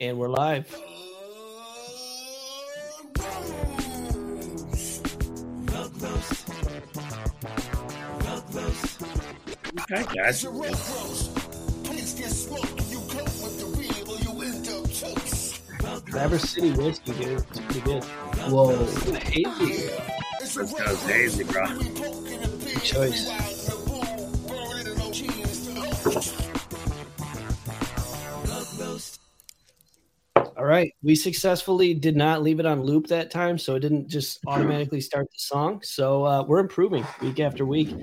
And we're live. Okay, guys. Traverse City whiskey, dude. It's pretty good. Whoa. Hazy. Let's go hazy, bro. Good choice. Right. We successfully did not leave it on loop that time, so it didn't just automatically start the song. So uh, we're improving week after week.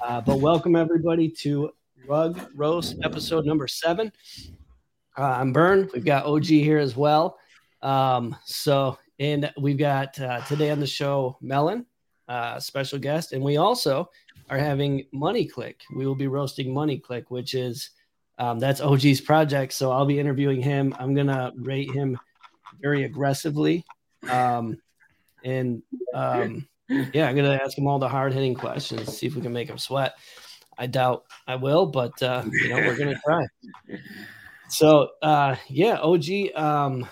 Uh, but welcome everybody to Rug Roast episode number seven. Uh, I'm Bern. We've got OG here as well. Um, so, and we've got uh, today on the show Melon, uh, special guest, and we also are having Money Clicc. We will be roasting Money Clicc, which is um, that's OG's project. So I'll be interviewing him. I'm gonna rate him very aggressively, um, and um, yeah, I'm gonna ask him all the hard hitting questions, see if we can make him sweat. I doubt I will, but uh, you know we're gonna try. So uh, yeah, OG, um,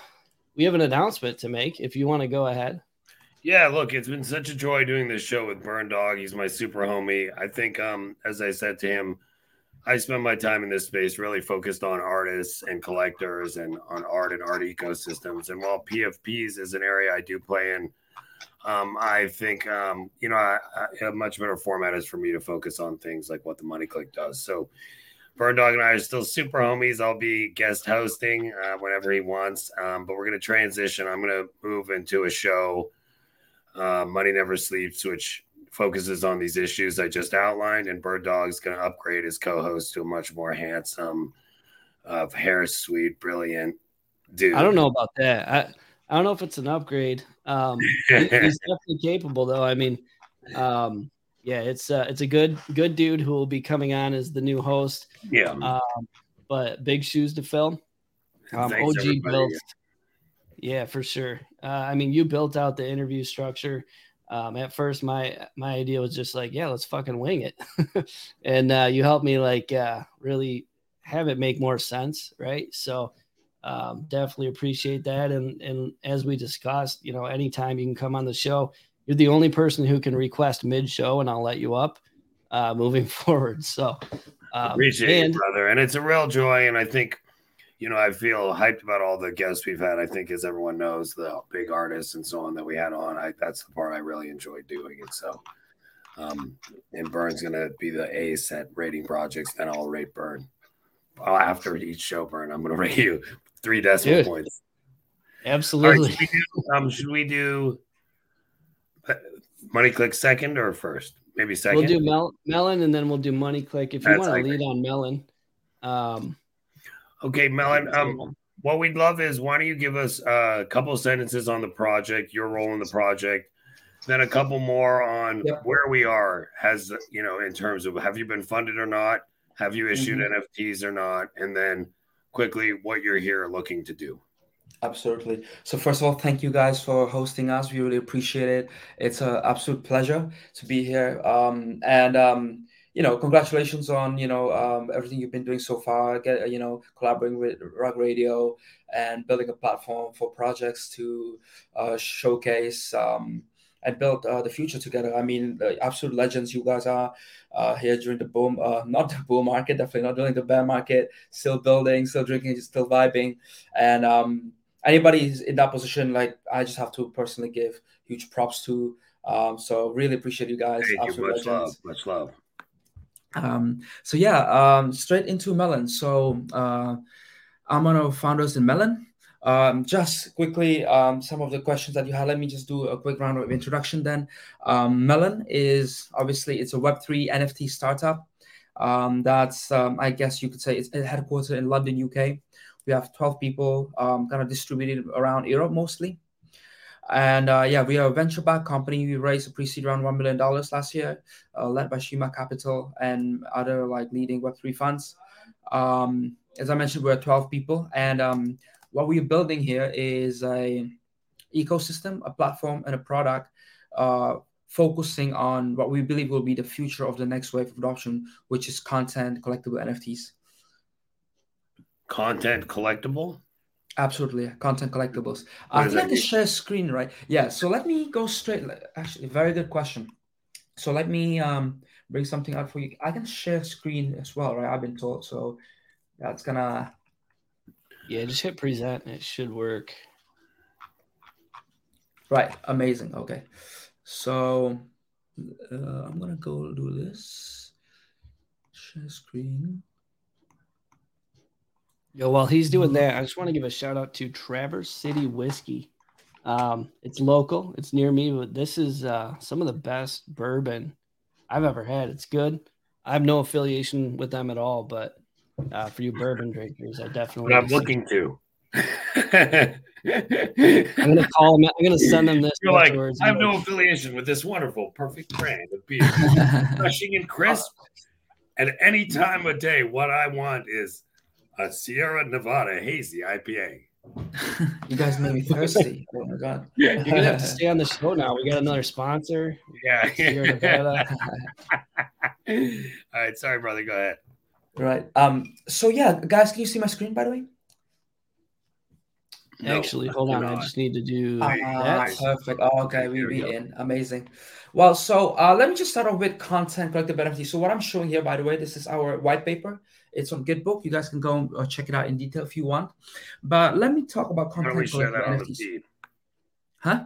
we have an announcement to make. If you want to go ahead. Yeah, look, it's been such a joy doing this show with Bern Dog. He's my super homie. I think, um, as I said to him, I spend my time in this space really focused on artists and collectors and on art and art ecosystems. And while PFPs is an area I do play in, um, I think um, you know I, I, a much better format is for me to focus on things like what the Money Clicc does. So Bern Dog and I are still super homies. I'll be guest hosting uh, whenever he wants, um, but we're going to transition. I'm going to move into a show, uh, Money Never Sleeps, which focuses on these issues I just outlined. And Bird Dog's going to upgrade his co-host to a much more handsome, uh, hair sweet, brilliant dude. I don't know about that. I I don't know if it's an upgrade. Um, he's definitely capable, though. I mean, um, yeah, it's uh, it's a good good dude who will be coming on as the new host. Yeah, um, but big shoes to fill. Um, Thanks, OG built, yeah, for sure. Uh, I mean, you built out the interview structure. Um, at first, my my idea was just like, yeah, let's fucking wing it, and uh, you helped me like uh, really have it make more sense, right? So um, definitely appreciate that. And and as we discussed, you know, anytime you can come on the show, you're the only person who can request mid show, and I'll let you up uh, moving forward. So um, appreciate and- it, brother, and it's a real joy. And I think, you know, I feel hyped about all the guests we've had. I think, as everyone knows, the big artists and so on that we had on. I that's the part I really enjoyed doing it. So, um, and Bern's gonna be the ace at rating projects. and I'll rate Bern. Well, after each show, Bern, I'm gonna rate you three decimal Dude. points. All right, absolutely. should we do, um, should we do uh, Money Clicc second or first? Maybe 2nd We'll do Mel- Melon and then we'll do Money Clicc. If you want to lead on Melon, um, Okay, Melon. Um, what we'd love is why don't you give us a couple sentences on the project, your role in the project, then a couple more on Yep. where we are, has you know, in terms of have you been funded or not, have you issued Mm-hmm. NFTs or not, and then quickly what you're here looking to do. Absolutely. So first of all, thank you guys for hosting us. We really appreciate it. It's an absolute pleasure to be here. Um, and um, you know, congratulations on you know um, everything you've been doing so far. Get you know, collaborating with Rug Radio and building a platform for projects to uh, showcase um, and build uh, the future together. I mean, absolute legends you guys are uh, here during the boom, uh, not the bull market, definitely not during the bear market. Still building, still drinking, still vibing, and um, anybody who's in that position, like I just have to personally give huge props to. Um, so really appreciate you guys. Thank you. absolute Much love. legends. Much love. Um, so yeah, um, straight into Melon. So uh, I'm one of founders in Melon. Um, just quickly, um, some of the questions that you had. Let me just do a quick round of introduction. Then, um, Melon is obviously it's a Web three NFT startup. Um, that's I guess you could say it's headquartered in London, UK. We have 12 people, um, kind of distributed around Europe mostly. And uh, yeah, we are a venture-backed company. We raised a pre-seed round one million dollars last year, uh, led by Shima Capital and other like leading Web3 funds. Um, as I mentioned, we're 12 people, and um, what we're building here is a ecosystem, a platform, and a product uh, focusing on what we believe will be the future of the next wave of adoption, which is content collectible NFTs. Content collectible. Absolutely, content collectibles. I think I can share screen, right? Yeah. So let me go straight. Actually, very good question. So let me um, bring something out for you. I can share screen as well, right? I've been told. So that's gonna. Yeah, just hit present. It should work. Right. Amazing. Okay. So uh, I'm gonna go do this. Share screen. Yo, while he's doing that, I just want to give a shout out to Traverse City Whiskey. Um, it's local, it's near me, but this is uh, some of the best bourbon I've ever had. It's good. I have no affiliation with them at all, but uh, for you bourbon drinkers, I definitely. But I'm looking to. I'm gonna call them. I'm gonna send them this. You're like, I have no affiliation with this wonderful, perfect brand of beer, refreshing and crisp. At any time of day, what I want is a Sierra Nevada hazy IPA. you guys made me thirsty. Oh my god! You're gonna have to stay on the show now. We got another sponsor. Yeah. Sierra Nevada. All right, sorry, brother. Go ahead. Right. Um. So yeah, guys, can you see my screen by the way? No, Actually, hold on. I just need to do uh, that. Perfect. Oh, okay, we be in. Amazing. Well, so uh, let me just start off with content collective NFT. So what I'm showing here, by the way, this is our white paper. It's on Gitbook. You guys can go and uh, check it out in detail if you want. But let me talk about content collective NFTs. Huh?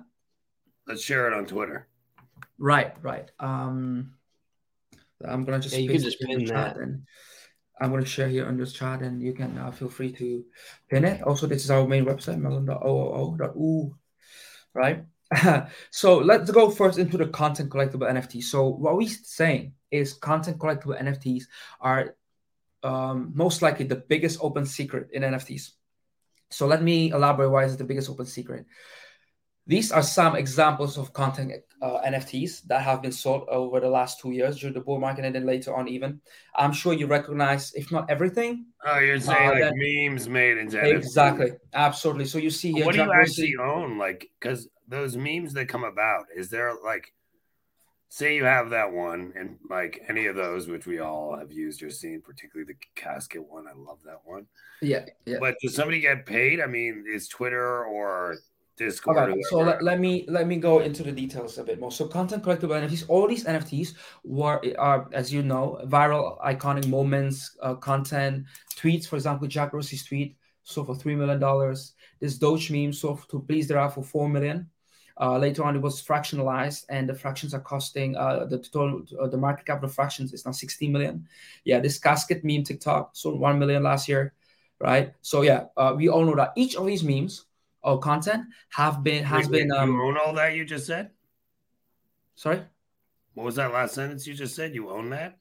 Let's share it on Twitter. Right, right. Um, I'm gonna just yeah, you can just pin that. And I'm gonna share here on this chat, and you can uh, feel free to pin it. Also, this is our main website, melon.oo.oo, right? so let's go first into the content collectible NFT. So what we're saying is content collectible NFTs are um, most likely the biggest open secret in NFTs. So let me elaborate why is it the biggest open secret. These are some examples of content uh, NFTs that have been sold over the last two years during the bull market and then later on even. I'm sure you recognize, if not everything. Oh, you're saying uh, like memes made into NFTs. Exactly, absolutely. So you see here. What do you actually own? Like, because those memes that come about, is there like say you have that one and like any of those which we all have used or seen particularly the casket one i love that one. Yeah, yeah. but does somebody get paid? I mean is twitter or discord okay, so let, let me let me go into the details a bit more. So content collectible nfts all these nfts were are as you know viral iconic moments uh, content tweets for example jack dorsey's tweet sold for three million dollars. This doge meme sold to please there are for four million uh, later on, it was fractionalized, and the fractions are costing uh, the total uh, the market cap of fractions is now 16 million. Yeah, this casket meme TikTok sold 1 million last year, right? So yeah, uh, we all know that each of these memes or content have been has wait, been. Um, you own all that you just said. Sorry. What was that last sentence you just said? You own that?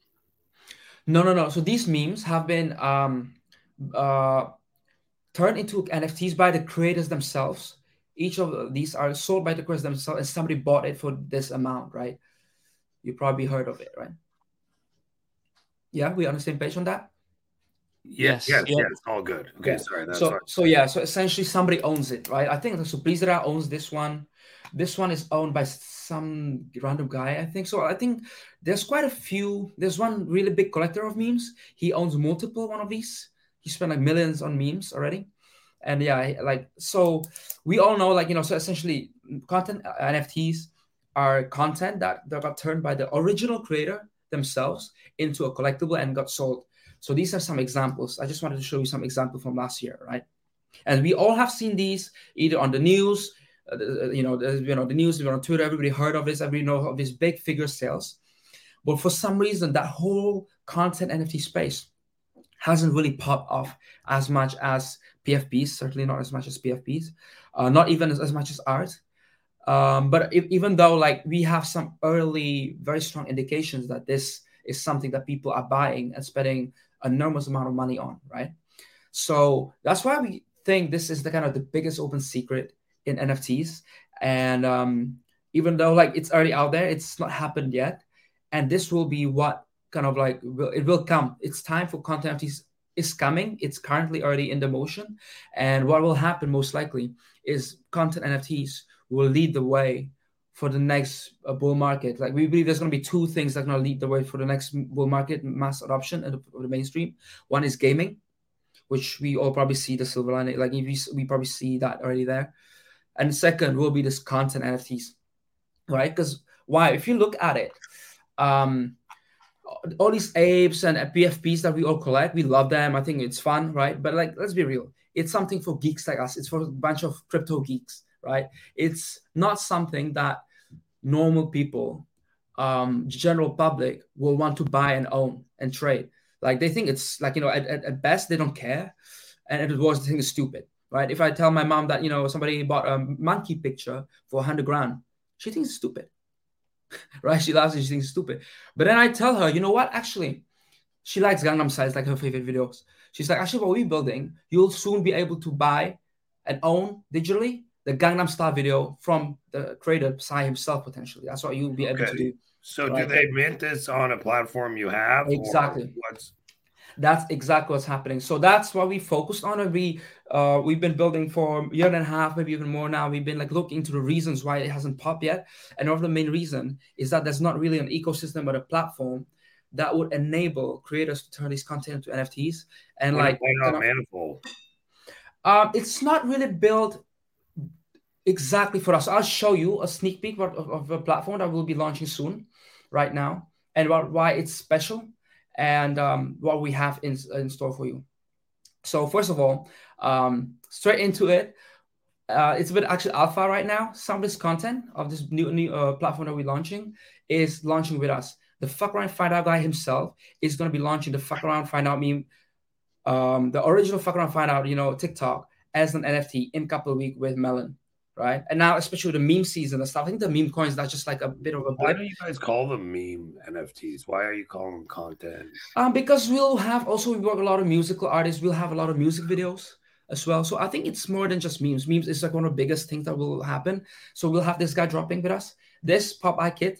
No, no, no. So these memes have been um, uh, turned into NFTs by the creators themselves each of these are sold by the creators themselves and somebody bought it for this amount right? You probably heard of it right? Yeah we on the same page on that? Yes. Yes yes, yes all good. Okay yeah. sorry so hard. so yeah so essentially somebody owns it right? I think so Blizzard owns this one. This one is owned by some random guy i think. So i think there's quite a few there's one really big collector of memes. He owns multiple one of these. He spent like millions on memes already and yeah like so we all know like you know so essentially content uh, nfts are content that, that got turned by the original creator themselves into a collectible and got sold. So these are some examples. I just wanted to show you some examples from last year right? And we all have seen these either on the news uh, you know the, you know the news on twitter everybody heard of this everybody know of these big figure sales. But for some reason that whole content nft space hasn't really popped off as much as PFPs, certainly not as much as PFPs, uh, not even as, as much as art. Um, but if, even though like we have some early, very strong indications that this is something that people are buying and spending enormous amount of money on, right? So that's why we think this is the kind of the biggest open secret in NFTs. And um, even though like it's already out there, it's not happened yet. And this will be what kind of like it will come. It's time for content NFTs is coming. It's currently already in the motion. And what will happen most likely is content NFTs will lead the way for the next uh, bull market. Like we believe there's going to be two things that are going to lead the way for the next bull market mass adoption of the, mainstream. One is gaming, which we all probably see the silver lining. Like we, we probably see that already there. And second will be this content NFTs, right? Because why? If you look at it, um, all these apes and PFPs that we all collect, we love them. I think it's fun, right? But like, let's be real, it's something for geeks like us. It's for a bunch of crypto geeks, right? It's not something that normal people, um, general public will want to buy and own and trade. Like they think it's like you know, at, at, best they don't care, and at worst they think it's stupid, right? If I tell my mom that you know somebody bought a monkey picture for hundred grand, she thinks it's stupid right? She laughs and she thinks stupid. But then I tell her, you know what? Actually, she likes Gangnam Style, it's like her favorite videos. She's like, actually, what we're building, you'll soon be able to buy and own digitally the Gangnam Style video from the creator Psy himself, potentially. That's what you'll be okay. able to do. So, right? do they mint this on a platform you have? Exactly. What's that's exactly what's happening. So that's what we focused on. And we uh, we've been building for a year and a half, maybe even more now. We've been like looking into the reasons why it hasn't popped yet. And one of the main reason is that there's not really an ecosystem but a platform that would enable creators to turn this content into NFTs. And why, like why not Manifold? Um, it's not really built exactly for us. I'll show you a sneak peek of, of a platform that we'll be launching soon, right now, and what, why it's special and um, what we have in, in store for you. So first of all, um, straight into it. Uh, it's a bit actually alpha right now. Some of this content of this new new uh, platform that we're launching is launching with us. The fuck around find out guy himself is going to be launching the fuck around find out meme, um, the original fuck around find out you know TikTok as an NFT in a couple of weeks with Melon right? And now, especially with the meme season and stuff, I think the meme coins that's just like a bit of a. Why do you guys call them meme NFTs? Why are you calling them content? Um, because we'll have also we work a lot of musical artists. We'll have a lot of music videos as well. So I think it's more than just memes. Memes is like one of the biggest things that will happen. So we'll have this guy dropping with us. This Popeye Kid,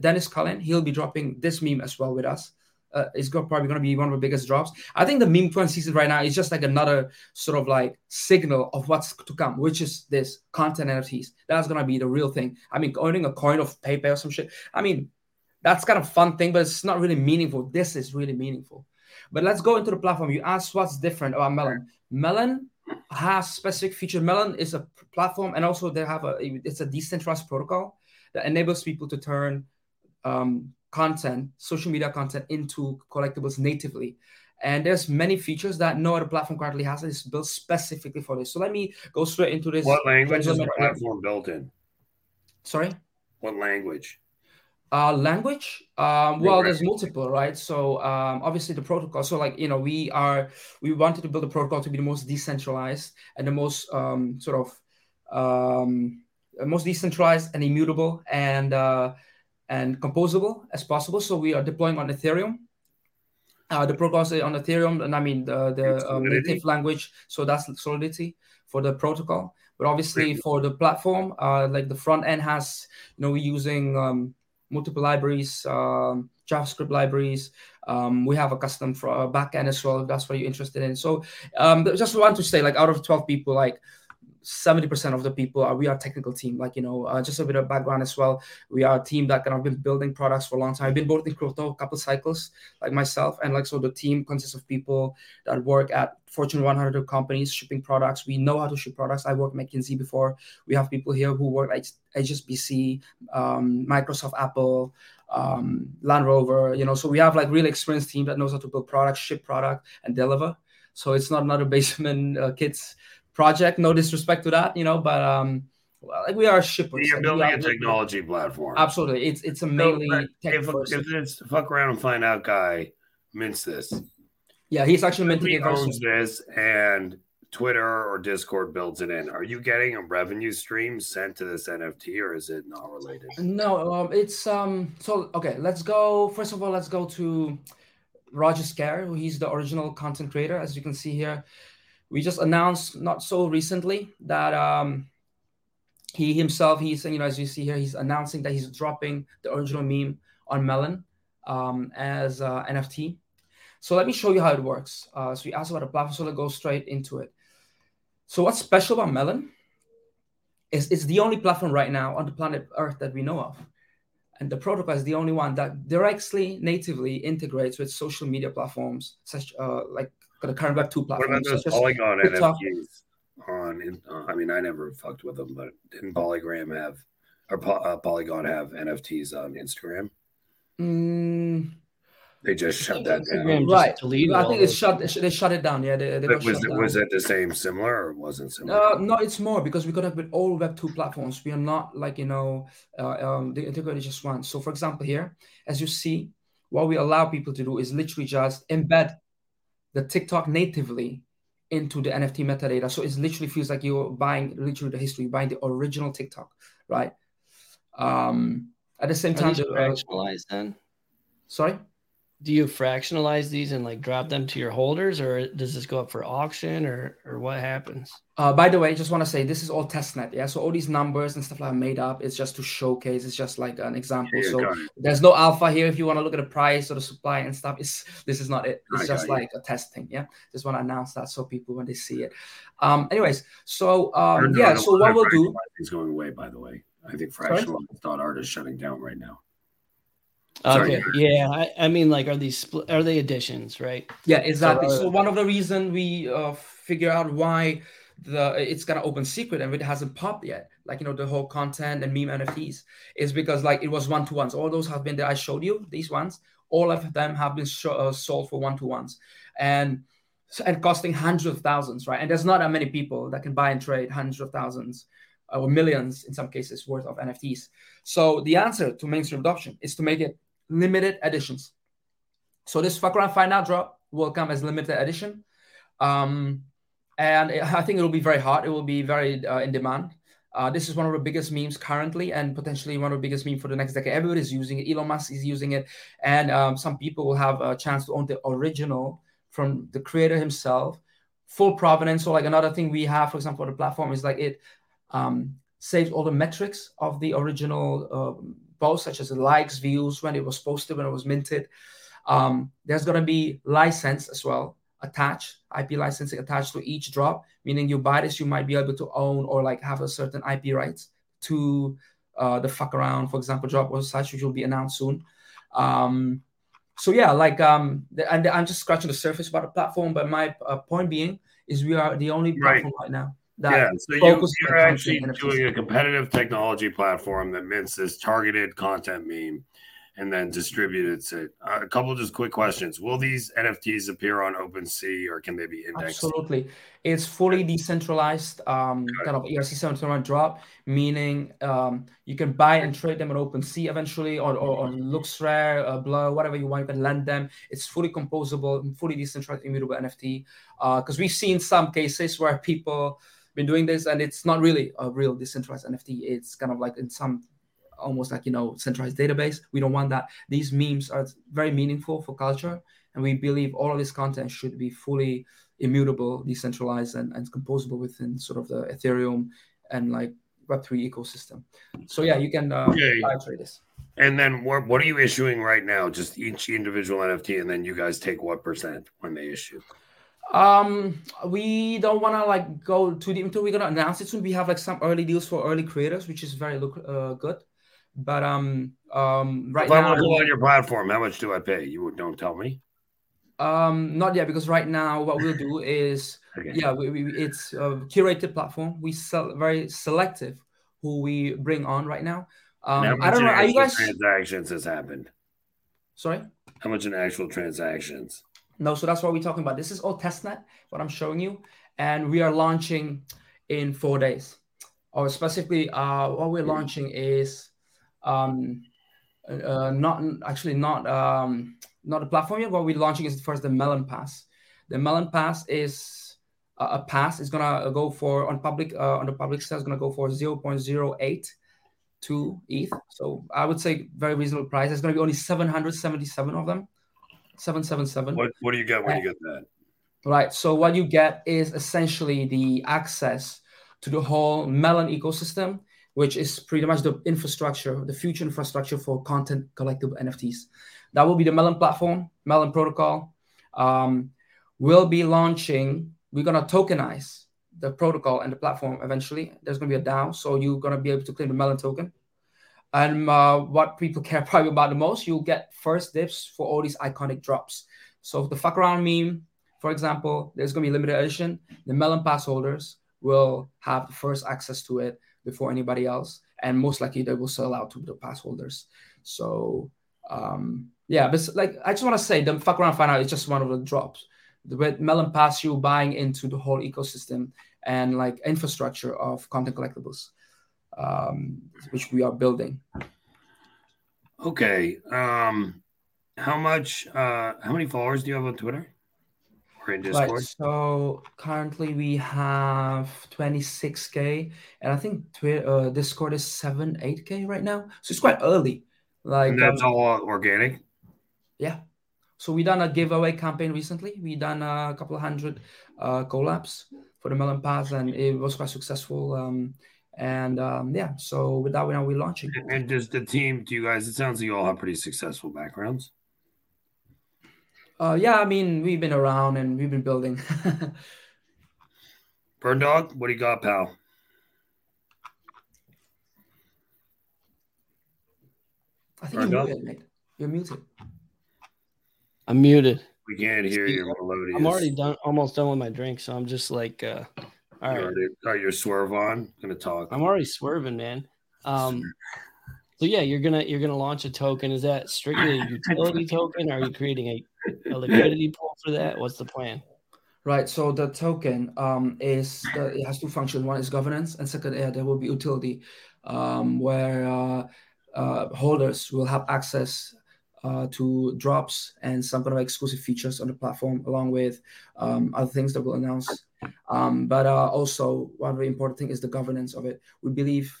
Dennis Cullen, he'll be dropping this meme as well with us uh, is probably going to be one of the biggest drops. I think the meme coin season right now is just like another sort of like signal of what's to come, which is this content NFTs. That's going to be the real thing. I mean, owning a coin of Pepe or some shit. I mean, that's kind of fun thing, but it's not really meaningful. This is really meaningful. But let's go into the platform. You asked what's different about Melon. Melon has specific features. Melon is a platform, and also they have a it's a decentralized protocol that enables people to turn um, content, social media content into collectibles natively. And there's many features that no other platform currently has. It's built specifically for this. So let me go straight into this. What language is the platform built in? Sorry. What language? Uh, language. Um, well, there's multiple, right? So um, obviously the protocol. So like you know, we are we wanted to build a protocol to be the most decentralized and the most um, sort of um, most decentralized and immutable and uh, and composable as possible. So we are deploying on Ethereum. Uh, the protocol is on Ethereum, and I mean the the um, native language. So that's Solidity for the protocol. But obviously for the platform, uh, like the front end has, you know, we're using um, multiple libraries, um, JavaScript libraries. Um, we have a custom for a backend as well. If that's what you're interested in. So um, just want to say, like, out of 12 people, like 70% of the people are we are technical team like you know uh, just a bit of background as well. We are a team that kind of been building products for a long time. I've been both in crypto a couple cycles like myself and like so the team consists of people that work at fortune 100 companies shipping products. We know how to ship products. I worked mckinsey before. We have people here who work at hsbc um, microsoft apple um, land rover you know so we have like really experienced team that knows how to build products ship product and deliver. So it's not another basement uh, kids project. No disrespect to that, you know, but um, well, like we are shippers. You're building a technology platform. Absolutely, it's it's a mainly so, if, if it's fuck around and find out guy mints this. Yeah, he's actually minting it. owns this, and Twitter or Discord builds it in. Are you getting a revenue stream sent to this NFT, or is it not related? No, um, it's um. So okay, let's go. First of all, let's go to Roger Scare, who he's the original content creator, as you can see here we just announced not so recently that um, he himself, he's you know as you see here, he's announcing that he's dropping the original meme on Melon um, as uh, NFT. So let me show you how it works. Uh, so we asked about the platform, so let's go straight into it. So what's special about Melon is it's the only platform right now on the planet Earth that we know of. And the protocol is the only one that directly natively integrates with social media platforms such uh, like the current Web two platform. What about those Polygon NFTs? On, I mean, I never fucked with them, but didn't Polygram have or uh, Polygon have NFTs on Instagram? Mm, they just shut that down. Right. I think it's shut. They shut it down. Yeah. They, they was it, was it the same, similar, or wasn't similar? Uh, no, it's more because we got up with all Web two platforms. We are not like you know, uh, um, the integrated just one. So, for example, here, as you see, what we allow people to do is literally just embed the TikTok natively into the NFT metadata. So it literally feels like you're buying literally the history, buying the original TikTok, right? Um, at the same time, these fractionalized then? Sorry do you fractionalize these and like drop them to your holders or does this go up for auction or or what happens? Uh, by the way I just want to say this is all testnet yeah? So all these numbers and stuff like made up it's just to showcase it's just like an example. So there's no alpha here if you want to look at the price or the supply and stuff. It's this is not it. It's just like a testing yeah? Just want to announce that so people when they see it. Um anyways so um yeah so what we'll do is going away by the way. I think fractional.art is shutting down right now Okay. Yeah. I, I, mean, like, are these are they additions, right? Yeah, exactly. So, uh, so one of the reason we uh, figure out why the it's gonna open secret and it hasn't popped yet, like you know the whole content and meme NFTs, is because like it was one to ones. All those have been that I showed you. These ones, all of them have been sh- uh, sold for one to ones, and and costing hundreds of thousands, right? And there's not that many people that can buy and trade hundreds of thousands or millions in some cases worth of NFTs. So the answer to mainstream adoption is to make it limited editions. So this find out drop will come as limited edition. Um, and I think it will be very hot. It will be very uh, in demand. Uh, this is one of the biggest memes currently, and potentially one of the biggest memes for the next decade. Everybody is using it. Elon Musk is using it, and um, some people will have a chance to own the original from the creator himself, full provenance. So, like another thing we have, for example, the platform is like it um, saves all the metrics of the original um, posts, such as likes, views, when it was posted, when it was minted. Um, there's going to be license as well attached, IP licensing attached to each drop, meaning you buy this, you might be able to own or like have a certain IP rights to uh, the fuck around, for example, drop or such, which will be announced soon. Um, so yeah, like um, and I'm just scratching the surface about the platform, but my uh, point being is we are the only platform right, right now yeah, so you, you're actually doing a competitive technology platform that mints this targeted content meme and then distributes it. Uh, a couple just quick questions. Will these NFTs appear on OpenSea or can they be indexed? Absolutely. It's fully decentralized, um, kind of ERC721 drop, meaning um, you can buy and trade them on OpenSea eventually or, or on LooksRare, uh, Blur, whatever you want. You can lend them. It's fully composable, fully decentralized, immutable NFT. Because uh, we've seen some cases where people – been doing this, and it's not really a real decentralized NFT. It's kind of like in some almost like you know centralized database. We don't want that. These memes are very meaningful for culture, and we believe all of this content should be fully immutable, decentralized, and, and composable within sort of the Ethereum and like Web3 ecosystem. So yeah, you can uh, trade this. And then what what are you issuing right now? Just each individual NFT, and then you guys take what percent when they issue? Um, we don't want to like go too deep until we're gonna announce it soon. We have like some early deals for early creators, which is very look uh, good. But um, um, right if now, I want to go on your platform, how much do I pay? You don't tell me. Um, not yet, because right now what we'll do is, okay. yeah, we, we, it's a curated platform. We sell very selective who we bring on right now. Um, I don't know. Are you guys transactions has happened? Sorry. How much in actual transactions? No, so that's what we're talking about. This is all testnet, what I'm showing you, and we are launching in four days. Or specifically, uh, what we're launching is um, uh, not actually not um, not a platform yet. What we're launching is first the Melon Pass. The Melon Pass is a, a pass. It's gonna go for on public uh, on the public sale. It's gonna go for 0.08 to ETH. So I would say very reasonable price. There's gonna be only 777 of them. 777. What, what do you get when you get that? Right. So what you get is essentially the access to the whole Melon ecosystem, which is pretty much the infrastructure, the future infrastructure for content collectible NFTs. That will be the Melon platform, Melon protocol. Um, we'll be launching, we're going to tokenize the protocol and the platform eventually. There's going to be a DAO. So you're going to be able to claim the Melon token. And uh, what people care probably about the most, you'll get first dips for all these iconic drops. So the fuck around meme, For example, there's to be limited edition. The Melon Pass holders will have the first access to it before anybody else, and most likely they will sell out to the pass holders. So um, yeah, but like I just want to say, the fuck around out is just one of the drops. The Melon Pass, you buying into the whole ecosystem and like infrastructure of content collectibles, um, which we are building. Okay. Um, how much? Uh, how many followers do you have on Twitter or in Discord? Right, so currently we have 26k, and I think Twitter, uh, Discord is seven, eight k right now. So it's quite early. Like and that's um, all organic. Yeah. So we done a giveaway campaign recently. We done a couple of hundred uh, collabs for the Melon path, and it was quite successful. Um, and um, yeah, so with that, we're now we're launching. And does the team, do you guys? It sounds like you all have pretty successful backgrounds. Uh, yeah, I mean, we've been around and we've been building. Bern Dog, what do you got, pal? I think Bern you're muted, mate. You're muted. I'm muted. We can't hear you. Melodious. I'm already done, almost done with my drink, so I'm just like, uh, all right. Already, are you swerve on? Gonna talk. I'm already swerving, man. Um, so yeah, you're gonna you're gonna launch a token. Is that strictly a utility token? Are you creating a, a liquidity pool for that? What's the plan? Right. So the token um, is the, it has two functions. One is governance, and second, yeah, there will be utility, um, where uh, uh, holders will have access uh, to drops and some kind of exclusive features on the platform, along with um, other things that we'll announce. Um, but uh, also, one very important thing is the governance of it. We believe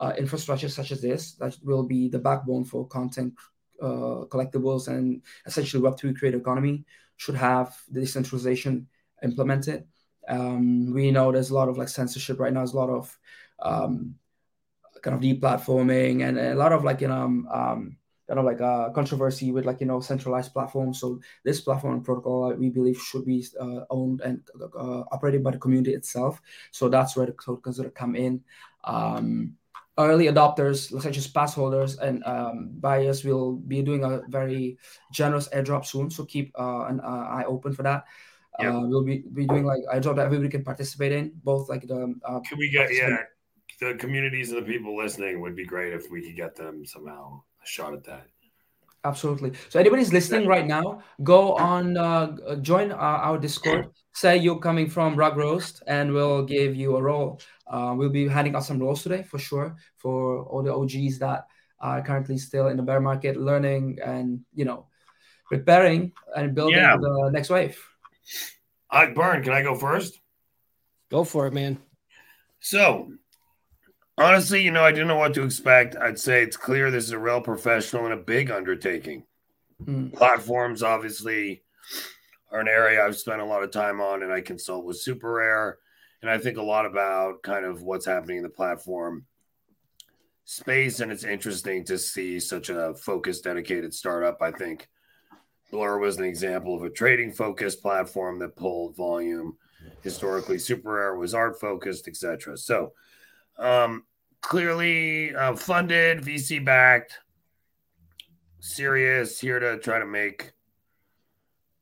uh, infrastructure such as this that will be the backbone for content uh, collectibles and essentially Web3 creator economy should have the decentralization implemented. Um, we know there's a lot of like censorship right now. There's a lot of um, kind of deplatforming and a lot of like you know um, um kind of like a controversy with like you know centralized platforms. So this platform protocol uh, we believe should be uh, owned and uh, operated by the community itself. So that's where the tokens to come in. Um, early adopters, such as pass holders and um, buyers, will be doing a very generous airdrop soon. So keep uh, an uh, eye open for that. Yep. Uh, we'll be, be doing like airdrop that everybody can participate in, both like the. Uh, can we get yeah? The communities and the people listening would be great if we could get them somehow a shot at that. Absolutely. So anybody's listening right now, go on, uh, join our, our, Discord. Say you're coming from Rug Roast, and we'll give you a role. Uh, we'll be handing out some roles today for sure for all the OGs that are currently still in the bear market, learning and you know, preparing and building yeah. the next wave. I burn. Can I go first? Go for it, man. So Honestly, you know, I didn't know what to expect. I'd say it's clear this is a real professional and a big undertaking. Mm. Platforms, obviously, are an area I've spent a lot of time on, and I consult with Super Rare. And I think a lot about kind of what's happening in the platform space. And it's interesting to see such a focused, dedicated startup. I think Blur was an example of a trading focused platform that pulled volume. Historically, Super Rare was art focused, etc. So, um, clearly uh, funded, VC backed, serious, here to try to make,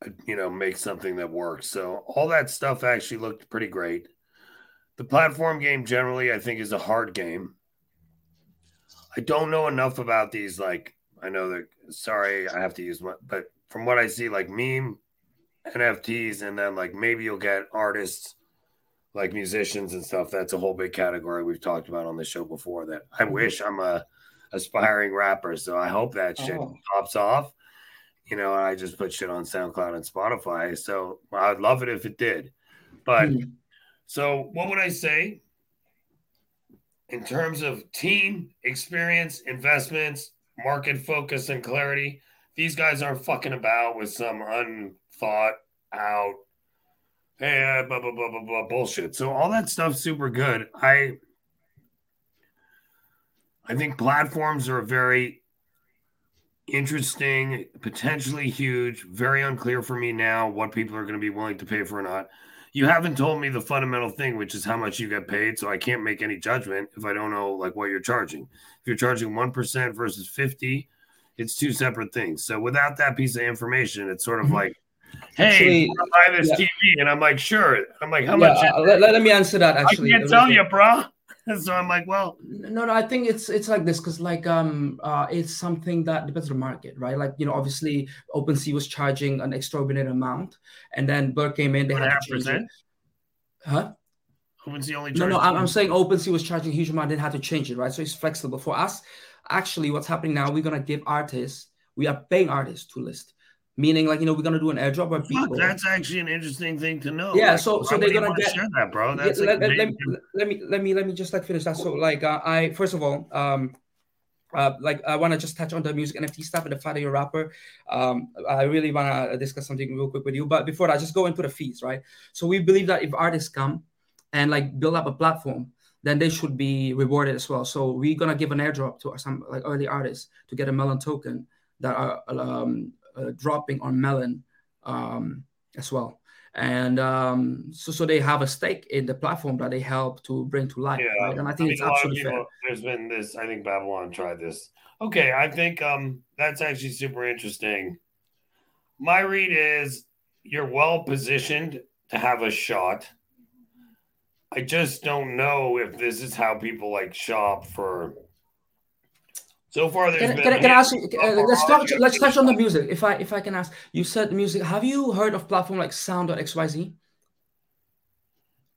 uh, you know, make something that works. So all that stuff actually looked pretty great. The platform game generally, I think, is a hard game. I don't know enough about these. Like, I know that. Sorry, I have to use my. But from what I see, like meme NFTs, and then like maybe you'll get artists like musicians and stuff. That's a whole big category we've talked about on the show before. That I mm-hmm. wish I'm a aspiring rapper, so I hope that shit oh. pops off. You know, I just put shit on SoundCloud and Spotify, so I'd love it if it did. But mm. so, what would I say in terms of team experience, investments, market focus, and clarity? These guys aren't fucking about with some unthought out hey, blah, blah, blah, blah, blah, bullshit. So all that stuff's super good. I I think platforms are a very interesting, potentially huge, very unclear for me now what people are going to be willing to pay for or not. You haven't told me the fundamental thing, which is how much you get paid. So I can't make any judgment if I don't know like what you're charging. If you're charging 1% versus 50, it's two separate things. So without that piece of information, it's sort of mm-hmm. like "Hey, buy this yeah. TV," and I'm like, "Sure." I'm like, "How Yeah, much?" uh, let, let me answer that. Actually, I can't tell you, bro. so I'm like, "Well, No, no, I think it's it's like this because like um uh it's something that depends on the market, right? Like you know, obviously OpenSea was charging an extraordinary amount, and then Blur came in, they had to change it. percent." Huh? OpenSea only No, no, I'm, I'm saying OpenSea was charging a huge amount, they had to change it, right? So it's flexible. For us, actually, what's happening now, we're gonna give artists, we are paying artists to list, meaning like you know, we're gonna do an airdrop where Fuck, people. that's actually an interesting thing to know. Yeah, Like, so- so they're gonna get- share that, bro. That's let, like let, let, me, let me let me let me just like finish that. So like uh, I first of all um uh, like I want to just touch on the music NFT stuff and the fact that you're a rapper. Um, I really want to discuss something real quick with you. But before that, just go into the fees, right? So we believe that if artists come and like build up a platform, then they should be rewarded as well. So we're gonna give an airdrop to some like early artists to get a Melon token that are um, dropping on Melon um, as well. And um, so, so they have a stake in the platform that they help to bring to life, Yeah, right? And I think it's a lot of absolutely fair. people- There's been this. I think Babylon tried this. Okay, I think um that's actually super interesting. My read is you're well positioned to have a shot. I just don't know if this is how people like shop for. So far, there's Can, been. can, I- can I ask you? Uh, let's touch. Let's touch on the music. If I if I can ask, you said music. Have you heard of platform like Sound.xyz?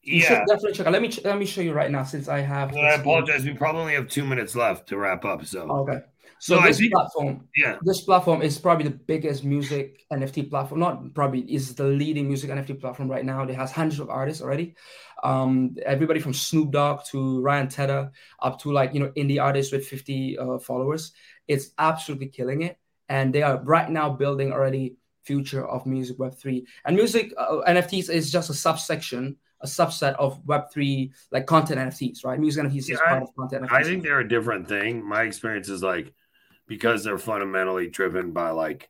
You Yeah, should definitely check. out. Let me let me show you right now since I have. I apologize. We probably only have two minutes left to wrap up. So Okay. So I this think- platform, yeah, this platform is probably the biggest music NFT platform. Not probably is the leading music NFT platform right now. It has hundreds of artists already. Um, everybody from Snoop Dogg to Ryan Tedder up to like you know indie artists with 50 uh, followers. It's absolutely killing it, and they are right now building already future of music Web three and music uh, NFTs is just a subsection. A subset of Web three, like content NFTs, right? Music NFTs Yeah, is part of content NFTs. I think they're a different thing. My experience is like because they're fundamentally driven by like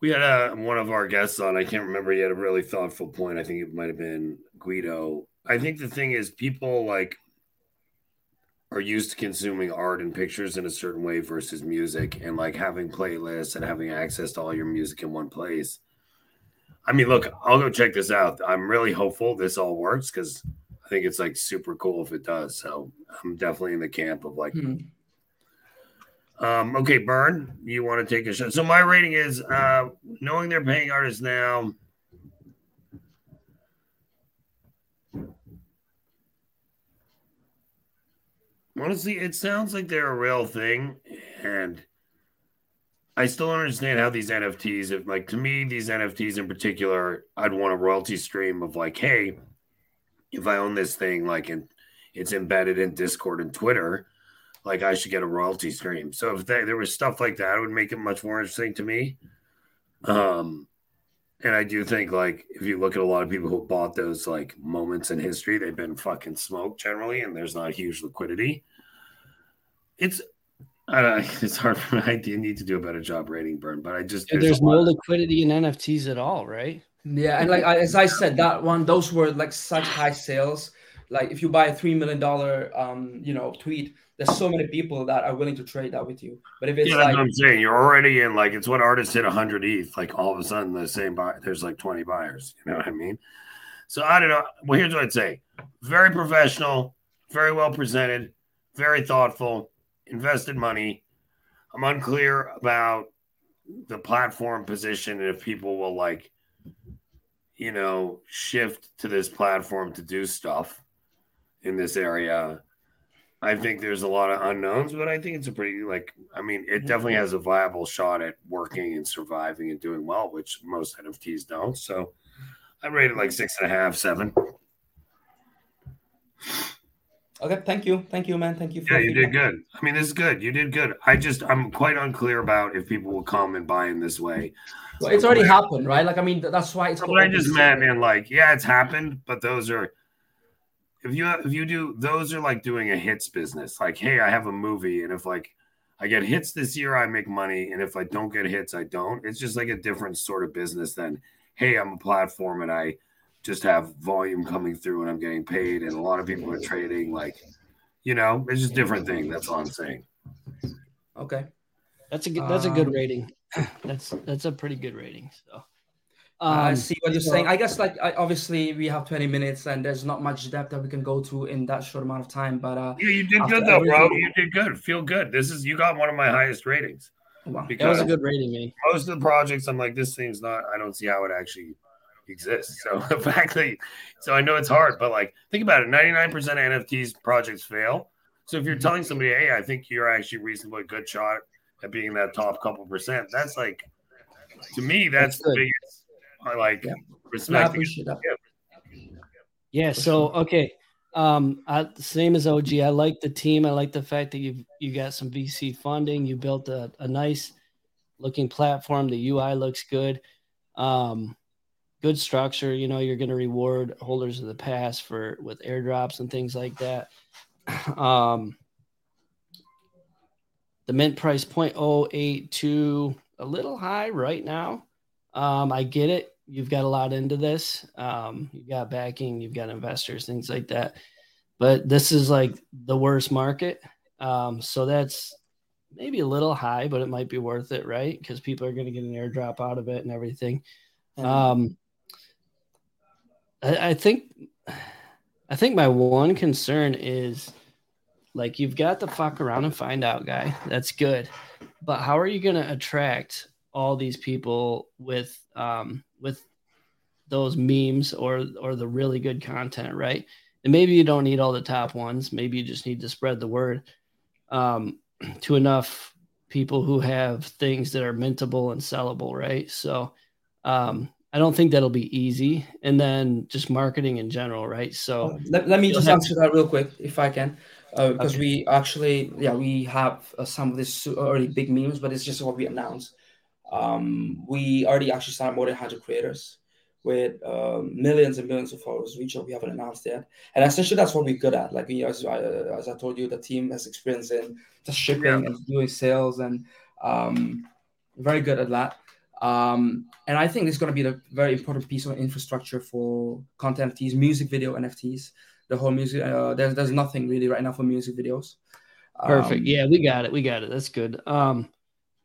we had a, one of our guests on. I can't remember. He had a really thoughtful point. I think it might have been Guido. I think the thing is people like are used to consuming art and pictures in a certain way versus music and like having playlists and having access to all your music in one place. I mean, look, I'll go check this out. I'm really hopeful this all works because I think it's like super cool if it does. So I'm definitely in the camp of like, Hmm. Um, okay, Bern, you want to take a shot? So my rating is uh, knowing they're paying artists now. Honestly, it sounds like they're a real thing, and I still don't understand how these NFTs. If like to me, these NFTs in particular, I'd want a royalty stream of like, hey, if I own this thing, like, and it's embedded in Discord and Twitter, like I should get a royalty stream. So if they, there was stuff like that, it would make it much more interesting to me. Um, and I do think like if you look at a lot of people who bought those like moments in history, they've been fucking smoked generally, and there's not huge liquidity. It's I don't, it's hard for me. I do need to do a better job rating Bern, but I just there's there's no liquidity in NFTs at all, right? Yeah, and like as I said, that one, those were like such high sales. Like if you buy a three million dollar, um, you know, tweet, there's so many people that are willing to trade that with you. But if it's yeah, like, I'm saying. You're already in like it's what artists hit 100 ETH. Like all of a sudden, the same buy there's like 20 buyers. You know what I mean? So I don't know. Well, here's what I'd say: very professional, very well presented, very thoughtful, invested money. I'm unclear about the platform position and if people will like, you know, shift to this platform to do stuff in this area. I think there's a lot of unknowns, but I think it's a pretty like I mean, it definitely has a viable shot at working and surviving and doing well, which most NFTs don't. So I rated like six and a half, seven. okay, thank you, thank you, man, thank you. For Yeah, you did good. I mean, this is good. You did good. I just I'm quite unclear about if people will come and buy in this way. Well, it's already happened, right? Like I mean, that's why it's. Called I just meant, man, like, yeah, it's happened, but those are if you if you do those are like doing a hits business. Like, hey, I have a movie, and if like I get hits this year, I make money, and if I don't get hits, I don't. It's just like a different sort of business than hey, I'm a platform and I just have volume coming through and I'm getting paid, and a lot of people are trading. Like, you know, it's just a different thing. That's all I'm saying. Okay. That's a good. That's a good Um, rating. That's that's a pretty good rating. So Um, I see what you're so, saying. I guess like I, obviously we have 20 minutes and there's not much depth that we can go to in that short amount of time. But uh, yeah, you did good though, bro. You did good. Feel good. This is you got one of my highest ratings. Wow. Because that was a good rating, man. Most of the projects, I'm like, this thing's not. I don't see how it actually exists. So the fact that, so I know it's hard, but like, think about it. 99% of NFTs projects fail. So if you're telling somebody, hey, I think you're actually reasonably good shot at being that top couple percent, that's like, to me, that's, that's the biggest. I like yeah. respect. Yeah. So okay, um, I, same as OG. I like the team. I like the fact that you you got some VC funding. You built a, a nice looking platform. The UI looks good. Um, good structure. You know, you're going to reward holders of the pass for with airdrops and things like that. Um, the mint price 0.082 a little high right now. Um, I get it you've got a lot into this. Um, you've got backing, you've got investors, things like that. But this is like the worst market. Um, so that's maybe a little high, but it might be worth it, right? Because people are going to get an airdrop out of it and everything. Um, I, I think, I think my one concern is like you've got the fuck around and find out guy. That's good, but how are you going to attract all these people with um, with those memes or or the really good content, right? And maybe you don't need all the top ones. Maybe you just need to spread the word um, to enough people who have things that are mintable and sellable, right? So um, I don't think that'll be easy. And then just marketing in general, right? So oh, let, let me just answer that real quick, if I can, uh, because okay. we actually, yeah, we have uh, some of these already big memes, but it's just what we announced. Um, we already actually signed more than 100 creators with um, millions and millions of followers, which we haven't announced yet. And essentially, that's what we're good at. Like, as, I, as I told you, the team has experience in just shipping yeah. and doing sales, and um, very good at that. Um, and I think it's going to be a very important piece of infrastructure for content NFTs, music video NFTs. The whole music, uh, there's there's nothing really right now for music videos. Perfect. Um, yeah, we got it. We got it. That's good. Um,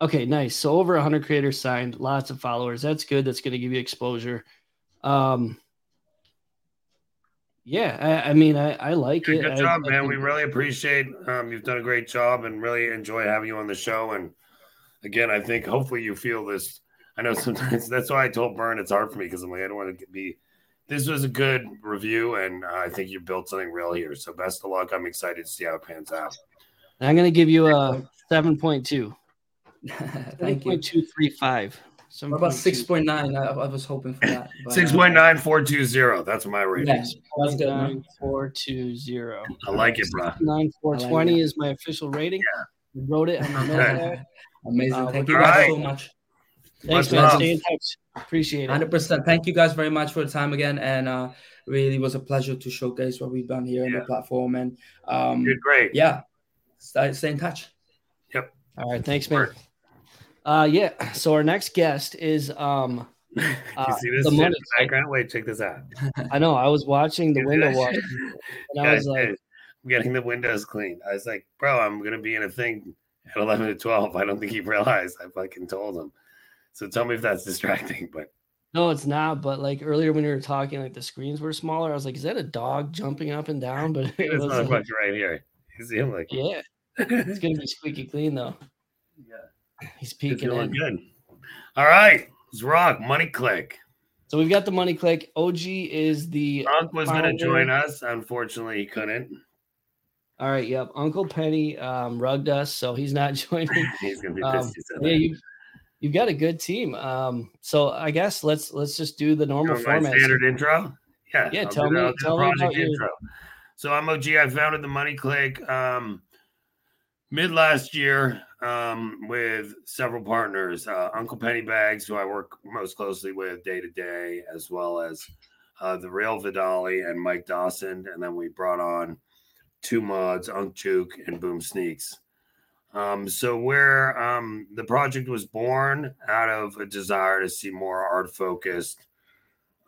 Okay, nice. So over 100 creators signed, lots of followers. That's good. That's going to give you exposure. Um, yeah, I, I mean, I, I like it. Good job, I, man. we really appreciate. Um, you've done a great job, and really enjoy having you on the show. And again, I think hopefully you feel this. I know sometimes that's why I told Bern it's hard for me because I'm like I don't want to be. This was a good review, and uh, I think you built something real here. So best of luck. I'm excited to see how it pans out. I'm going to give you a seven point two. Thank you. Two three five. What about six point nine? I, I, was hoping for that. Six point nine four two zero. That's my rating. Yes, that's good. Nine four two zero. I like it, bro. Nine four twenty like is my official rating. Yeah. Wrote it on the Amazing. Uh, Thank you guys right. so much. Thanks, man. Stay in touch. Appreciate it. Hundred percent. Thank you guys very much for the time again, and uh, really was a pleasure to showcase what we've done here yeah. on the platform. And um, you're great. Yeah, stay, stay in touch. Yep. All right. Thanks, man. Uh, yeah. So our next guest is um. Uh, you see this the money background? Wait, check this out. I know. I was watching the window wash, and I was like, I'm getting the windows cleaned. I was like, bro, I'm gonna be in a thing at 11 to 12. I don't think he realized. I fucking told him. So tell me if that's distracting, but. No, it's not. But like earlier when we were talking, like the screens were smaller. I was like, "Is that a dog jumping up and down?" But it was not much right here. You see him like, yeah, it's gonna be squeaky clean though. Yeah. He's peeking in. Good. All right, let's rock. Money Clicc. So we've got the money Clicc. OG is the Unc was going to join us. Unfortunately, he couldn't. All right. Yep. Uncle Penny um, rugged us, so he's not joining. he's going to be um, yeah, you, you've got a good team. Um, so I guess let's let's just do the normal format. Standard intro. Yeah. Yeah. I'll tell me. Tell me about intro. Your... So I'm OG. I founded the Money Clicc um, mid last year um, with several partners, uh, Uncle Penny Bags, who I work most closely with day to day, as well as uh, the Real Vidali and Mike Dawson. And then we brought on two mods, Unk Juke and Boom Sneaks. Um, so where um, the project was born out of a desire to see more art focused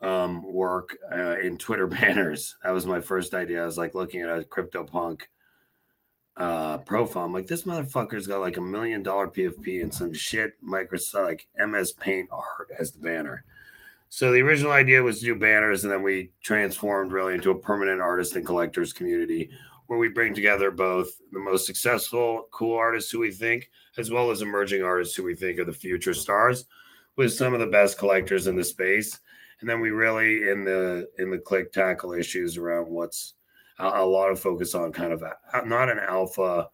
um, work uh, in Twitter banners. That was my first idea. I was like looking at a crypto CryptoPunk uh profile. I'm like, this motherfucker's got like a million dollar PFP and some shit Microsoft like MS Paint art as the banner. So the original idea was to do banners, and then we transformed really into a permanent artist and collectors community where we bring together both the most successful, cool artists who we think, as well as emerging artists who we think are the future stars, with some of the best collectors in the space. And then we really in the in the click tackle issues around what's a, a lot of focus on kind of a, not an alpha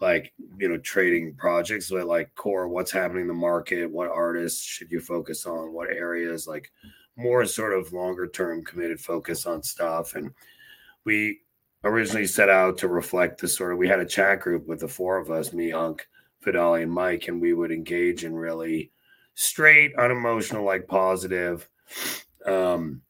like you know trading projects but like core what's happening in the market what artists should you focus on what areas like more sort of longer term committed focus on stuff. And we originally set out to reflect the sort of we had a chat group with the four of us me Unk Vidali and Mike and we would engage in really straight unemotional like positive um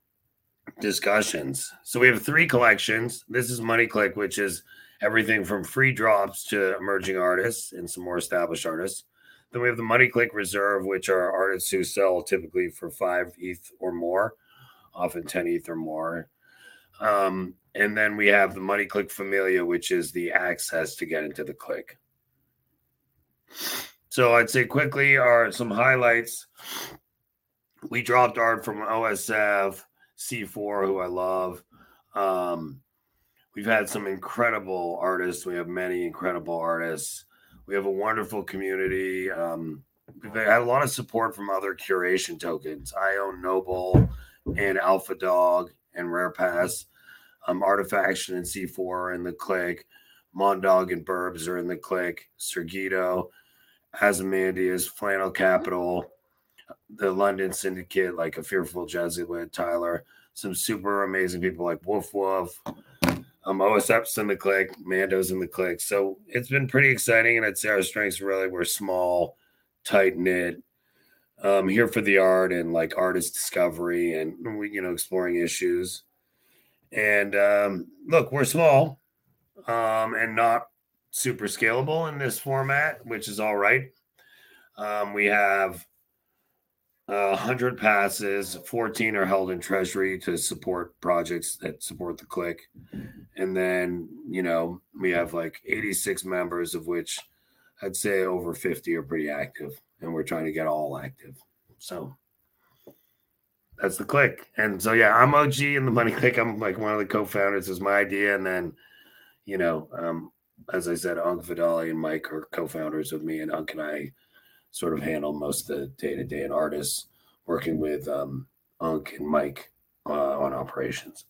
discussions so we have three collections this is money Clicc which is everything from free drops to emerging artists and some more established artists. Then we have the Money Clicc Reserve, which are artists who sell typically for five ETH or more, often 10 ETH or more. Um, and then we have the Money Clicc Familia, which is the access to get into the click. So I'd say quickly are some highlights. We dropped art from OSF, C4, who I love. Um, We've had some incredible artists. We have many incredible artists. We have a wonderful community. Um, we've had a lot of support from other curation tokens. I own Noble and Alpha Dog and Rare Pass. Um, Artifaction and C4 in the click. Mondog and Burbs are in the click. Sergito, Ozymandias, Flannel Capital, the London Syndicate, like a Fearful Jesuit, Tyler. Some super amazing people like Wolf Wolf, um, OSF's in the click, Mando's in the click. So it's been pretty exciting. And I'd say our strengths really were small, tight knit, um, here for the art and like artist discovery and, you know, exploring issues. And um, look, we're small um, and not super scalable in this format, which is all right. Um, we have uh, 100 passes, 14 are held in treasury to support projects that support the click. And then, you know, we have like 86 members, of which I'd say over 50 are pretty active. And we're trying to get all active. So that's the click. And so, yeah, I'm OG in the money Clicc. I'm like one of the co founders, is my idea. And then, you know, um, as I said, Unk Vidali and Mike are co founders with me, and Unk and I sort of handle most of the day to day and artists working with um, Unk and Mike uh, on operations.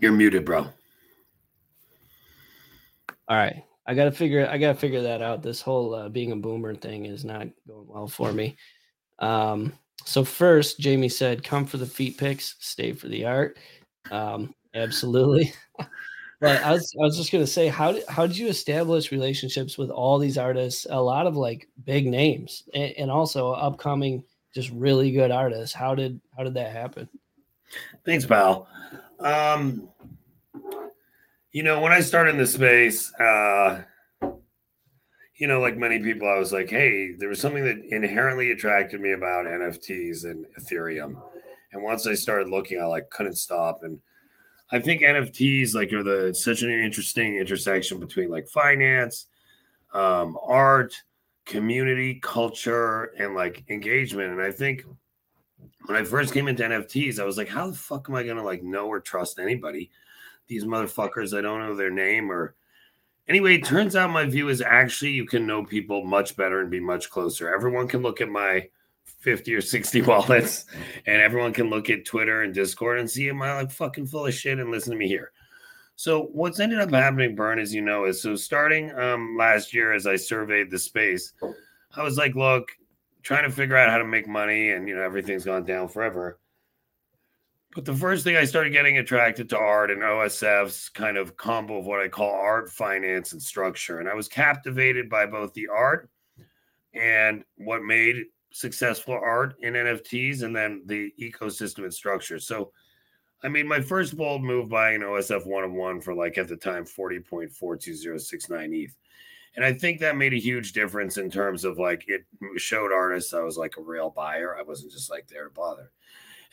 You're muted, bro. All right. I gotta figure. I gotta figure that out. This whole uh, being a boomer thing is not going well for me. Um, so first, Jamie said, "Come for the feet picks, stay for the art." Um, absolutely. But I was I was just gonna say, how did how did you establish relationships with all these artists? A lot of like big names, and, and also upcoming, just really good artists. How did how did that happen? Thanks, pal. Um, you know, when I started in the space, uh, you know, like many people, I was like, hey, there was something that inherently attracted me about NFTs and Ethereum. And once I started looking, I like couldn't stop. And I think NFTs like are the such an interesting intersection between like finance, um, art, community, culture, and like engagement. And I think when I first came into NFTs, I was like, how the fuck am I gonna like know or trust anybody? These motherfuckers, I don't know their name or anyway, it turns out my view is actually you can know people much better and be much closer. Everyone can look at my 50 or 60 wallets and everyone can look at Twitter and Discord and see am I like fucking full of shit and listen to me here. So what's ended up happening, Bern, as you know, is so starting um last year as I surveyed the space, I was like, look, trying to figure out how to make money and you know everything's gone down forever. But the first thing I started getting attracted to art and OSF's kind of combo of what I call art, finance, and structure. And I was captivated by both the art and what made successful art in NFTs and then the ecosystem and structure. So I made my first bold move buying an OSF one of one for like at the time 40.42069 ETH. And I think that made a huge difference in terms of like it showed artists I was like a real buyer. I wasn't just like there to bother.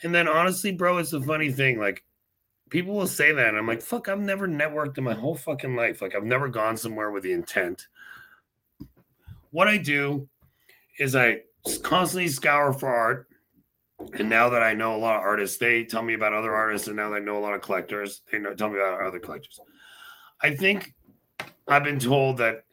And then honestly, bro, it's a funny thing. Like people will say that. And I'm like, fuck, I've never networked in my whole fucking life. Like I've never gone somewhere with the intent. What I do is I constantly scour for art. And now that I know a lot of artists, they tell me about other artists, and now that I know a lot of collectors, they know, tell me about other collectors. I think I've been told that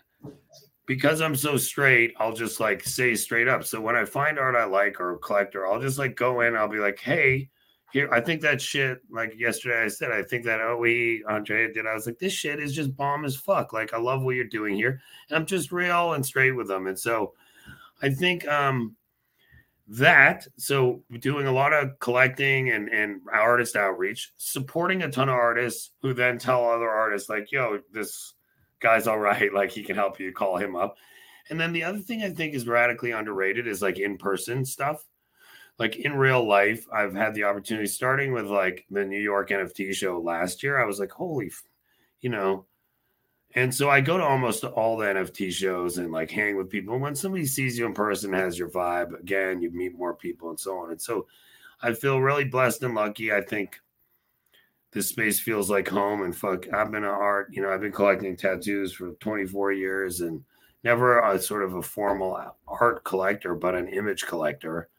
because I'm so straight, I'll just like say straight up. So when I find art I like or collector, I'll just like go in. I'll be like, hey, here, I think that shit. Like yesterday, I said, I think that oh, OE Andre did. I was like, this shit is just bomb as fuck. Like I love what you're doing here, and I'm just real and straight with them. And so, I think um that so doing a lot of collecting and and artist outreach, supporting a ton of artists who then tell other artists like, yo, this guy's all right. Like he can help you. Call him up. And then the other thing I think is radically underrated is like in person stuff. Like in real life, I've had the opportunity starting with like the New York NFT show last year. I was like, holy, you know. And so I go to almost all the NFT shows and like hang with people. When somebody sees you in person, has your vibe, again, you meet more people and so on. And so I feel really blessed and lucky. I think this space feels like home and fuck i've been an art you know i've been collecting tattoos for 24 years and never a sort of a formal art collector but an image collector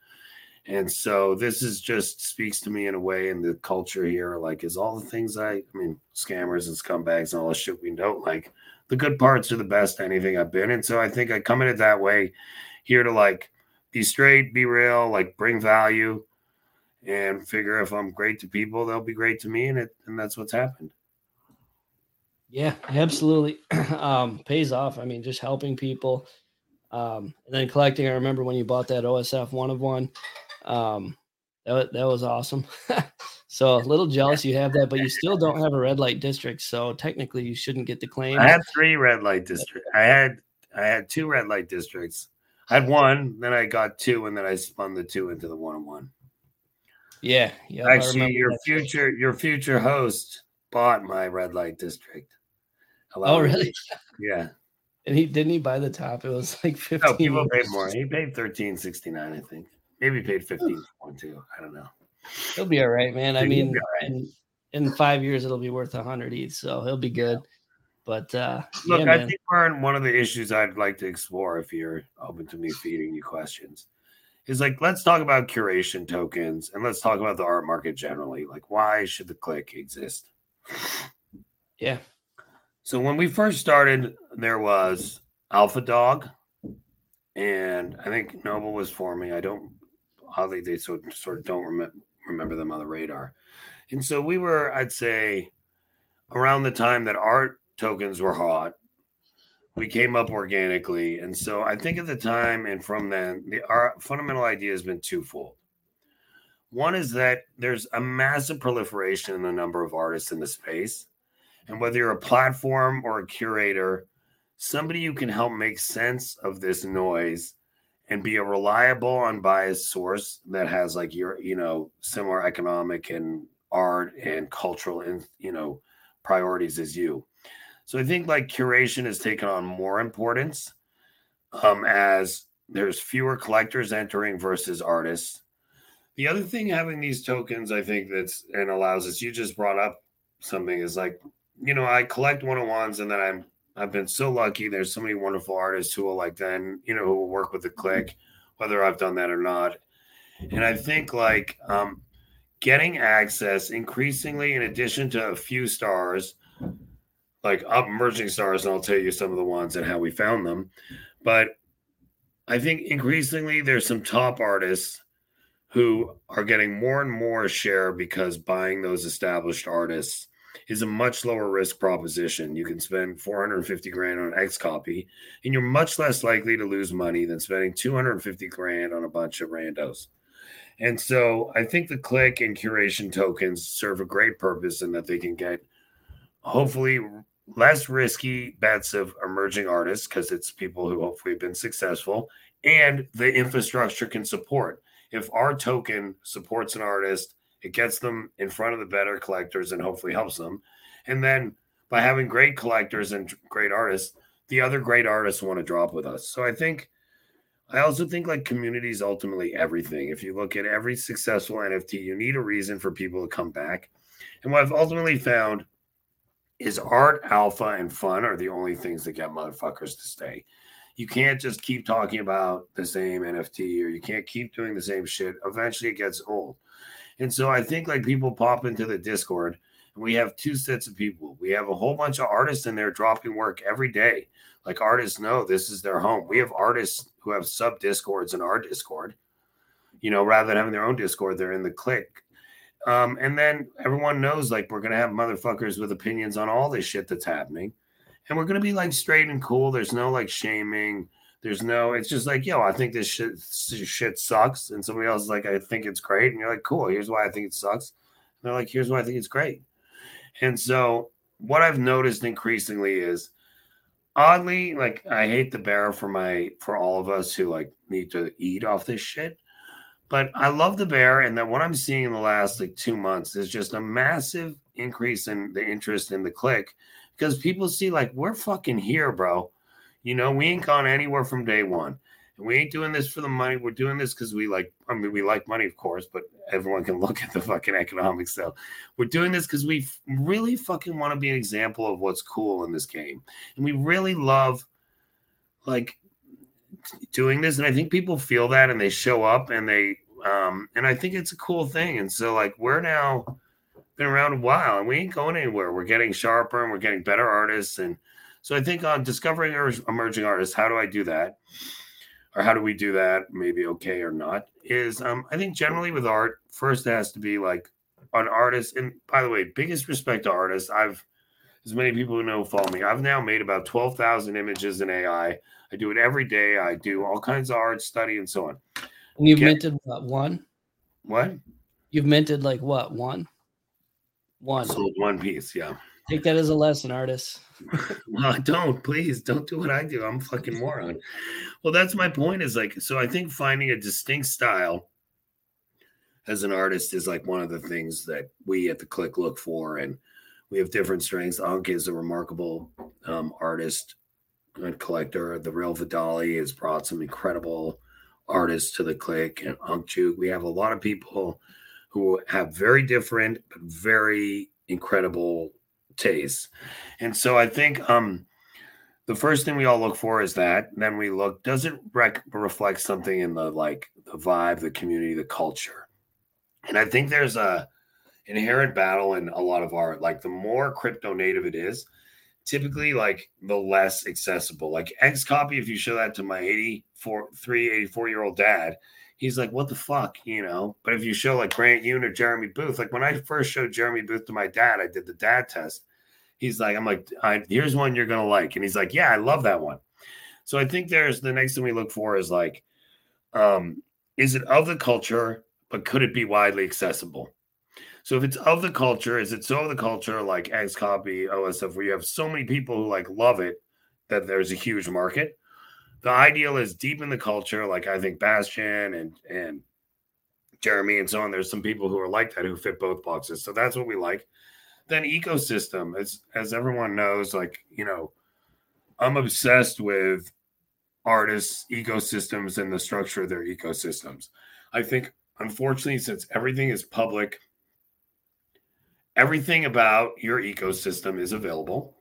and so this is just speaks to me in a way in the culture here like is all the things i i mean scammers and scumbags and all the shit we don't like the good parts are the best anything i've been and so i think i come in it that way here to like be straight be real like bring value and figure if I'm great to people, they'll be great to me, and it and that's what's happened. Yeah, absolutely. um, pays off. I mean, just helping people, um, and then collecting. I remember when you bought that OSF one of one. Um, that that was awesome. so a little jealous you have that, but you still don't have a red light district. So technically, you shouldn't get the claim. I had three red light districts. I had I had two red light districts. I had one, then I got two, and then I spun the two into the one on one. Yeah, yeah. Actually, your future your future host bought my red light district. oh, really? Yeah. And he didn't he buy the top? It was like 15. No, people paid more. He paid 1369, I think. Maybe paid 15 too. I don't know. He'll be all right, man. I mean, right. in, in, five years it'll be worth a hundred each, so he'll be good. But uh look, yeah, I think we're in one of the issues I'd like to explore if you're open to me feeding you questions is like let's talk about curation tokens and let's talk about the art market generally. Like why should the click exist? Yeah. So when we first started, there was Alpha Dog, and I think Noble was forming. I don't oddly they sort sort of don't remember remember them on the radar. And so we were, I'd say, around the time that art tokens were hot, we came up organically. And so I think at the time and from then, the, our fundamental idea has been twofold. One is that there's a massive proliferation in the number of artists in the space. And whether you're a platform or a curator, somebody who can help make sense of this noise and be a reliable, unbiased source that has like your, you know, similar economic and art and cultural and, you know, priorities as you. So I think like curation has taken on more importance um, as there's fewer collectors entering versus artists. The other thing having these tokens, I think that's and allows us, you just brought up something is like, you know, I collect one on ones and then I'm I've been so lucky. There's so many wonderful artists who will like then, you know, who will work with the click, whether I've done that or not. And I think like um getting access increasingly in addition to a few stars like up emerging stars, and I'll tell you some of the ones and how we found them. But I think increasingly there's some top artists who are getting more and more share because buying those established artists is a much lower risk proposition. You can spend 450 grand on XCOPY, and you're much less likely to lose money than spending 250 grand on a bunch of randos. And so I think the click and curation tokens serve a great purpose in that they can get hopefully less risky bets of emerging artists because it's people who hopefully have been successful and the infrastructure can support. If our token supports an artist, it gets them in front of the better collectors and hopefully helps them. And then by having great collectors and great artists, the other great artists want to drop with us. So I think I also think like community is ultimately everything. If you look at every successful NFT, you need a reason for people to come back. And what I've ultimately found is art, alpha, and fun are the only things that get motherfuckers to stay. you can't just keep talking about the same NFT or you can't keep doing the same shit. Eventually, it gets old. And so I think like people pop into the Discord and we have two sets of people. We have a whole bunch of artists in there dropping work every day. Like artists know this is their home. We have artists who have sub discords in our Discord. You know, rather than having their own Discord, they're in the click. Um, and then everyone knows like we're gonna have motherfuckers with opinions on all this shit that's happening and we're gonna be like straight and cool. There's no like shaming. There's no. It's just like, yo, I think this shit this shit sucks, and somebody else is like, I think it's great, and you're like, cool. Here's why I think it sucks. And they're like, here's why I think it's great. And so what I've noticed increasingly is oddly like I hate the bear for my for all of us who like need to eat off this shit. But I love the bear, and that what I'm seeing in the last like two months is just a massive increase in the interest in the click because people see like we're fucking here, bro. You know, we ain't gone anywhere from day one. And we ain't doing this for the money. We're doing this because we like, I mean, we like money, of course, but everyone can look at the fucking economics. So we're doing this because we really fucking want to be an example of what's cool in this game. And we really love like doing this. And I think people feel that and they show up and they, um, and I think it's a cool thing. And so, like, we're now, been around a while and we ain't going anywhere. We're getting sharper and we're getting better artists. And so I think on discovering or emerging artists, how do I do that? Or how do we do that? Maybe okay or not. Is um, I think generally with art, first it has to be like an artist. And by the way, biggest respect to artists. I've as many people who know follow me. I've now made about twelve thousand images in AI. I do it every day. I do all kinds of art study and so on. And you've Get, minted what one? What? You've minted like what one? One. Sold one piece, yeah. Take that as a lesson, artist. well, don't please don't do what I do. I'm fucking moron. Well, that's my point. Is like so. I think finding a distinct style as an artist is like one of the things that we at the Click look for, and we have different strengths. Unk is a remarkable um, artist and collector. The real Vidali has brought some incredible artists to the Click, and Ankchuk. We have a lot of people who have very different but very incredible tastes. And so I think um, the first thing we all look for is that. then we look, does it rec- reflect something in the like the vibe, the community, the culture? And I think there's a inherent battle in a lot of art. Like the more crypto native it is, typically like the less accessible. Like XCOPY, if you show that to my 84, 3, 84 year old dad, he's like, what the fuck, you know? But if you show like Grant Yun or Jeremy Booth, like when I first showed Jeremy Booth to my dad, I did the dad test. He's like, I'm like, here's one you're gonna like, and he's like, yeah, I love that one. So I think there's the next thing we look for is like, um, is it of the culture, but could it be widely accessible? So if it's of the culture, is it so of the culture like XCOPY, OSF, where you have so many people who like love it that there's a huge market? the ideal is deep in the culture. Like I think Bastian and and Jeremy and so on. There's some people who are like that who fit both boxes. So that's what we like. Then ecosystem, as as everyone knows, like you know, I'm obsessed with artists' ecosystems and the structure of their ecosystems. I think, unfortunately, since everything is public, everything about your ecosystem is available.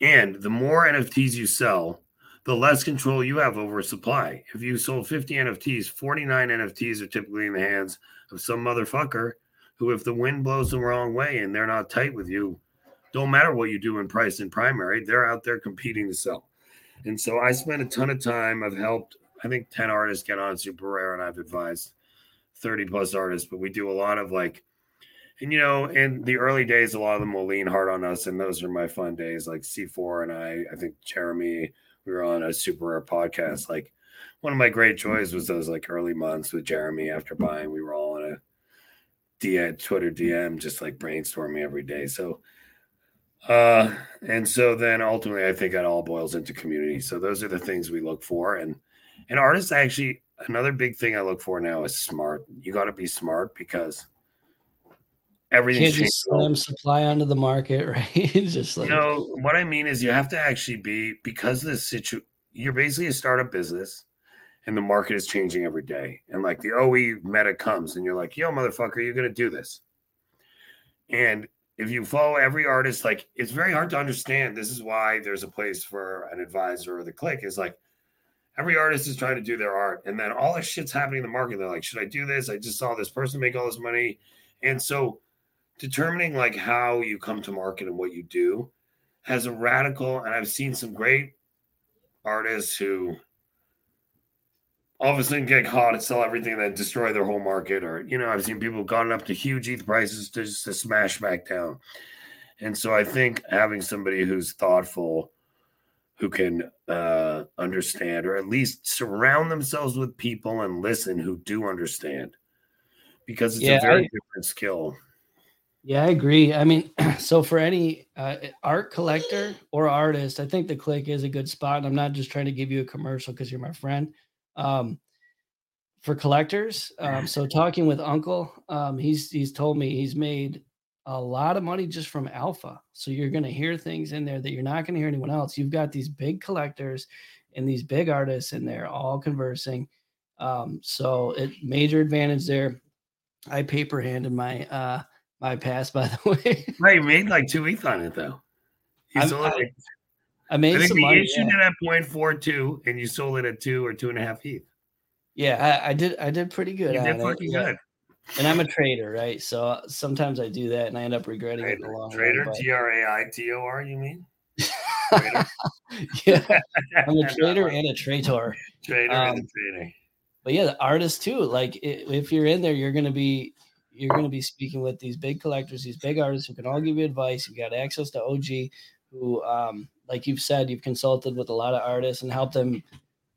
And the more NFTs you sell, the less control you have over supply. If you sold 50 NFTs, 49 NFTs are typically in the hands of some motherfucker who, if the wind blows the wrong way and they're not tight with you, don't matter what you do in price and primary, they're out there competing to sell. And so I spent a ton of time. I've helped, I think, 10 artists get on SuperRare, and I've advised 30 plus artists, but we do a lot of like, and you know, in the early days, a lot of them will lean hard on us, and those are my fun days. Like C4 and I, I think Jeremy, we were on a SuperRare podcast. Like one of my great joys was those like early months with Jeremy after buying. We were all on a DM, Twitter DM, just like brainstorming every day. So, uh, and so then ultimately, I think it all boils into community. So those are the things we look for, and and artists actually another big thing I look for now is smart. You got to be smart because everything can't just slam supply onto the market, right? just like you know what I mean is you have to actually be because the situ you're basically a startup business and the market is changing every day. And like the OE meta comes and you're like, yo, motherfucker, you're gonna do this. And if you follow every artist, like it's very hard to understand. This is why there's a place for an advisor or the click is like every artist is trying to do their art, and then all this shit's happening in the market. They're like, should I do this? I just saw this person make all this money, and so determining like how you come to market and what you do has a radical. And I've seen some great artists who all of a sudden get caught and sell everything and then destroy their whole market. Or, you know, I've seen people gone up to huge ETH prices to just to smash back down. And so I think having somebody who's thoughtful, who can uh, understand, or at least surround themselves with people and listen who do understand, because it's yeah, a very I, different skill. Yeah, I agree. I mean, so for any uh, art collector or artist, I think the click is a good spot. And I'm not just trying to give you a commercial because you're my friend. Um, for collectors, um, so talking with Uncle, um, he's he's told me he's made a lot of money just from alpha. So you're going to hear things in there that you're not going to hear anyone else. You've got these big collectors and these big artists and they're all conversing. Um, so it major advantage there. I paper handed my uh my pass by the way. right, made like two weeks on it though. Sold I, it. I made I think some you money, issued yeah. it at point four two, and you sold it at two or two and a half ETH. Yeah, I, I did. I did pretty good. You did fucking good. And I'm a trader, right? So uh, sometimes I do that, and I end up regretting trader, it in the long trader, run. T R A I T O R. You mean? yeah, I'm a trader and a traitor. Trader um, and a trader. But yeah, the artist too. Like if you're in there, you're gonna be you're gonna be speaking with these big collectors, these big artists who can all give you advice. You got access to OG, who, um, like you've said, you've consulted with a lot of artists and helped them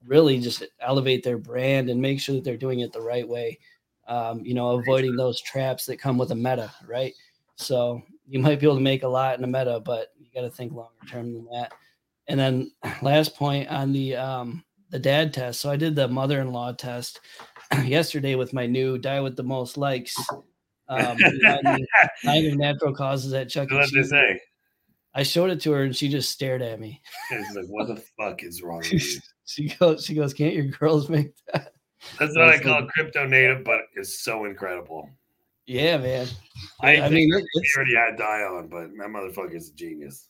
really just elevate their brand and make sure that they're doing it the right way. Um, you know, avoiding those traps that come with a meta, right? So you might be able to make a lot in a meta, but you got to think longer term than that. And then last point on the um, the dad test. So I did the mother-in-law test yesterday with my new die with the most likes. Um, nine of natural causes at Chuck E. Cheese. I showed it to her and she just stared at me. She's like, "What the fuck is wrong with you?" she goes, "She goes, can't your girls make that?" That's what I, I call like, crypto native, but it's so incredible. Yeah, man. I, I mean, he already had die on, but that motherfucker is a genius.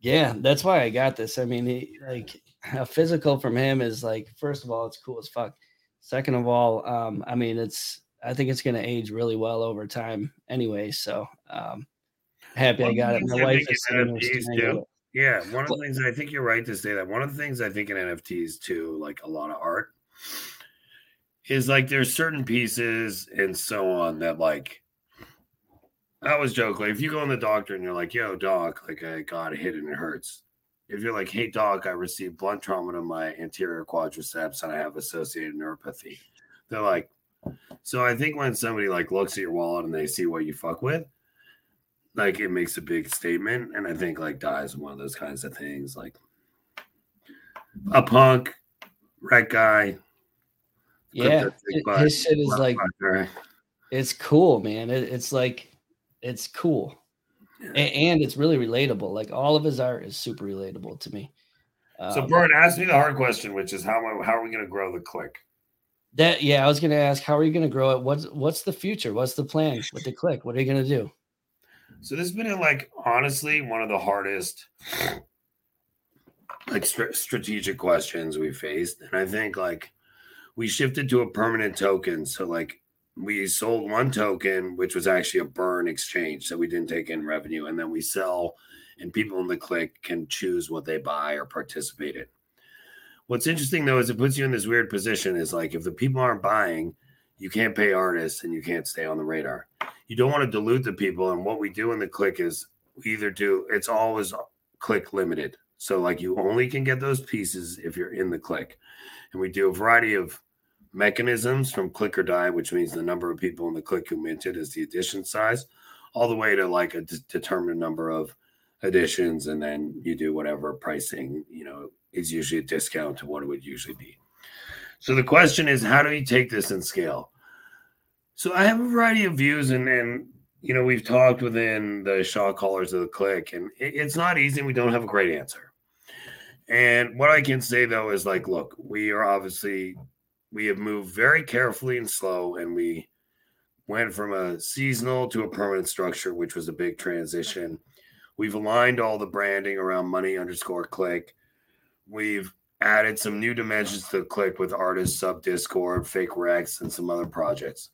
Yeah, that's why I got this. I mean, he, like a physical from him is like, first of all, it's cool as fuck. Second of all, um, I mean, it's I think it's going to age really well over time anyway. So um, happy one I got it. My wife is too. Yeah, one of the things I think you're right to say that. One of the things I think in NFTs too, like a lot of art, is like there's certain pieces and so on that like I was joking. Like if you go in the doctor and you're like, "Yo, doc, like I got a hit and it hurts," if you're like, "Hey, doc, I received blunt trauma to my anterior quadriceps and I have associated neuropathy," they're like, so I think when somebody like looks at your wallet and they see what you fuck with, like it makes a big statement. And I think like dies one of those kinds of things, like a punk, right guy, yeah, his shit is like it's cool, man. It, it's like it's cool, yeah. and, it's really relatable. Like all of his art is super relatable to me. So, um, Bert, ask me the hard question, which is how how are we going to grow the click? That yeah, I was going to ask, how are you going to grow it? What's what's the future? What's the plan with the click? What are you going to do? So this has been uh, like honestly one of the hardest like st- strategic questions we faced, and I think like we shifted to a permanent token. So like we sold one token, which was actually a burn exchange. So we didn't take in revenue. And then we sell, and people in the click can choose what they buy or participate in. What's interesting though is it puts you in this weird position is like if the people aren't buying, you can't pay artists and you can't stay on the radar. You don't want to dilute the people. And what we do in the click is either do it's always click limited. So like you only can get those pieces if you're in the click. And we do a variety of mechanisms from click or die, which means the number of people in the click who minted is the edition size, all the way to like a d- determined number of editions. And then you do whatever pricing, you know, is usually a discount to what it would usually be. So the question is, how do we take this and scale? So I have a variety of views, and and you know we've talked within the Shaw callers of the click, and it, it's not easy. We don't have a great answer. And what I can say though is like, look, we are obviously we have moved very carefully and slow, and we went from a seasonal to a permanent structure, which was a big transition. We've aligned all the branding around money underscore click. We've added some new dimensions to the click with artists, sub Discord, fake Rex, and some other projects.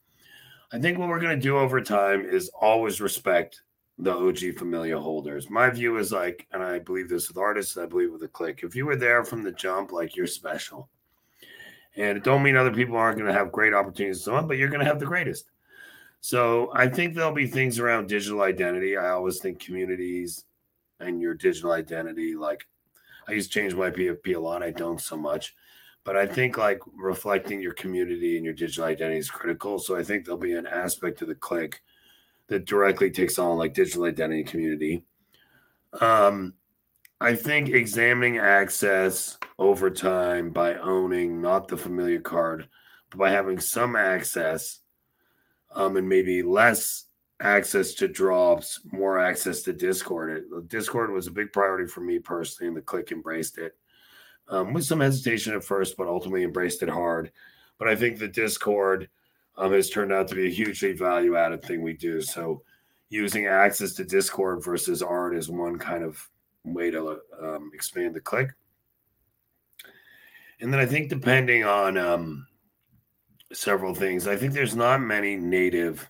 I think what we're going to do over time is always respect the OG Familia holders. My view is like, and I believe this with artists, I believe with the click. If you were there from the jump, like you're special. And it don't mean other people aren't going to have great opportunities so on, but you're going to have the greatest. So I think there'll be things around digital identity. I always think communities and your digital identity, like I used change my PFP a lot. I don't so much. But I think like reflecting your community and your digital identity is critical. So I think there'll be an aspect of the click that directly takes on like digital identity community. Um, I think examining access over time by owning not the familiar card, but by having some access um, and maybe less access to drops, more access to Discord. It, Discord was a big priority for me personally, and the click embraced it um, with some hesitation at first, but ultimately embraced it hard. But I think the Discord um, has turned out to be a hugely value added thing we do. So using access to Discord versus art is one kind of way to um, expand the click. And then I think depending on um, several things, I think there's not many native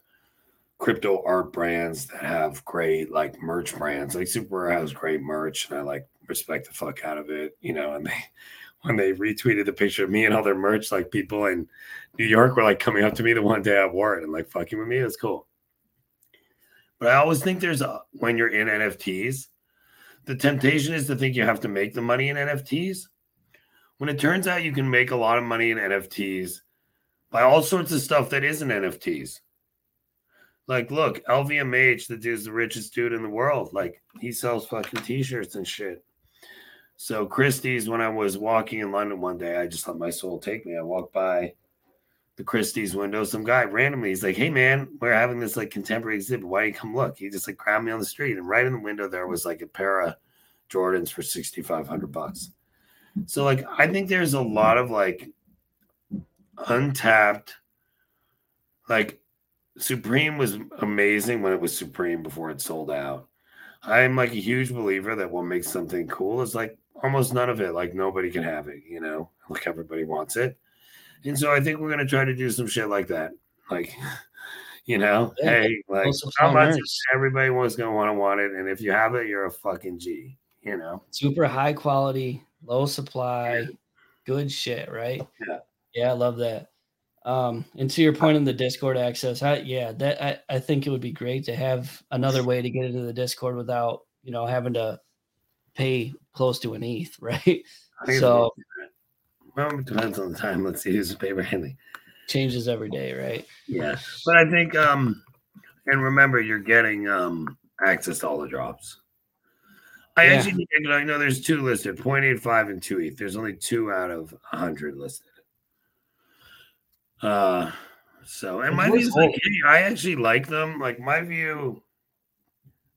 crypto art brands that have great like merch brands. Like Super has great merch, and I like respect the fuck out of it, you know. And they when they retweeted the picture of me and all their merch, like people in New York were like coming up to me the one day I wore it and like fucking with me. It's cool. But I always think there's a when you're in NFTs, the temptation is to think you have to make the money in NFTs. When it turns out you can make a lot of money in NFTs by all sorts of stuff that isn't NFTs. Like, look, LVMH, the dude's the richest dude in the world. Like, he sells fucking t-shirts and shit. So Christie's, when I was walking in London one day, I just let my soul take me. I walked by the Christie's window. Some guy randomly, he's like, "Hey man, we're having this like contemporary exhibit. Why you come look?" He just like grabbed me on the street, and right in the window there was like a pair of Jordans for sixty five hundred bucks. So like, I think there's a lot of like untapped, like Supreme was amazing when it was Supreme before it sold out. I'm like a huge believer that what makes something cool is like almost none of it. Like nobody can have it, you know, like everybody wants it. And so I think we're gonna try to do some shit like that. Like, you know, yeah, hey, like how much everybody was gonna want to want it, and if you have it, you're a fucking G. You know, super high quality, low supply, yeah. good shit, right? Yeah, yeah, I love that. Um, and to your point on the Discord access, I, yeah, that I, I think it would be great to have another way to get into the Discord without you know having to pay close to an ETH, right? So, well, it depends on the time. Let's see who's paper handling. Changes every day, right? Yeah, but I think, um, and remember, you're getting um access to all the drops. I yeah. actually, I know there's two listed, 0.85 and 2 ETH. There's only two out of 100 listed. Uh, so and my view is like, hey, I actually like them. Like my view,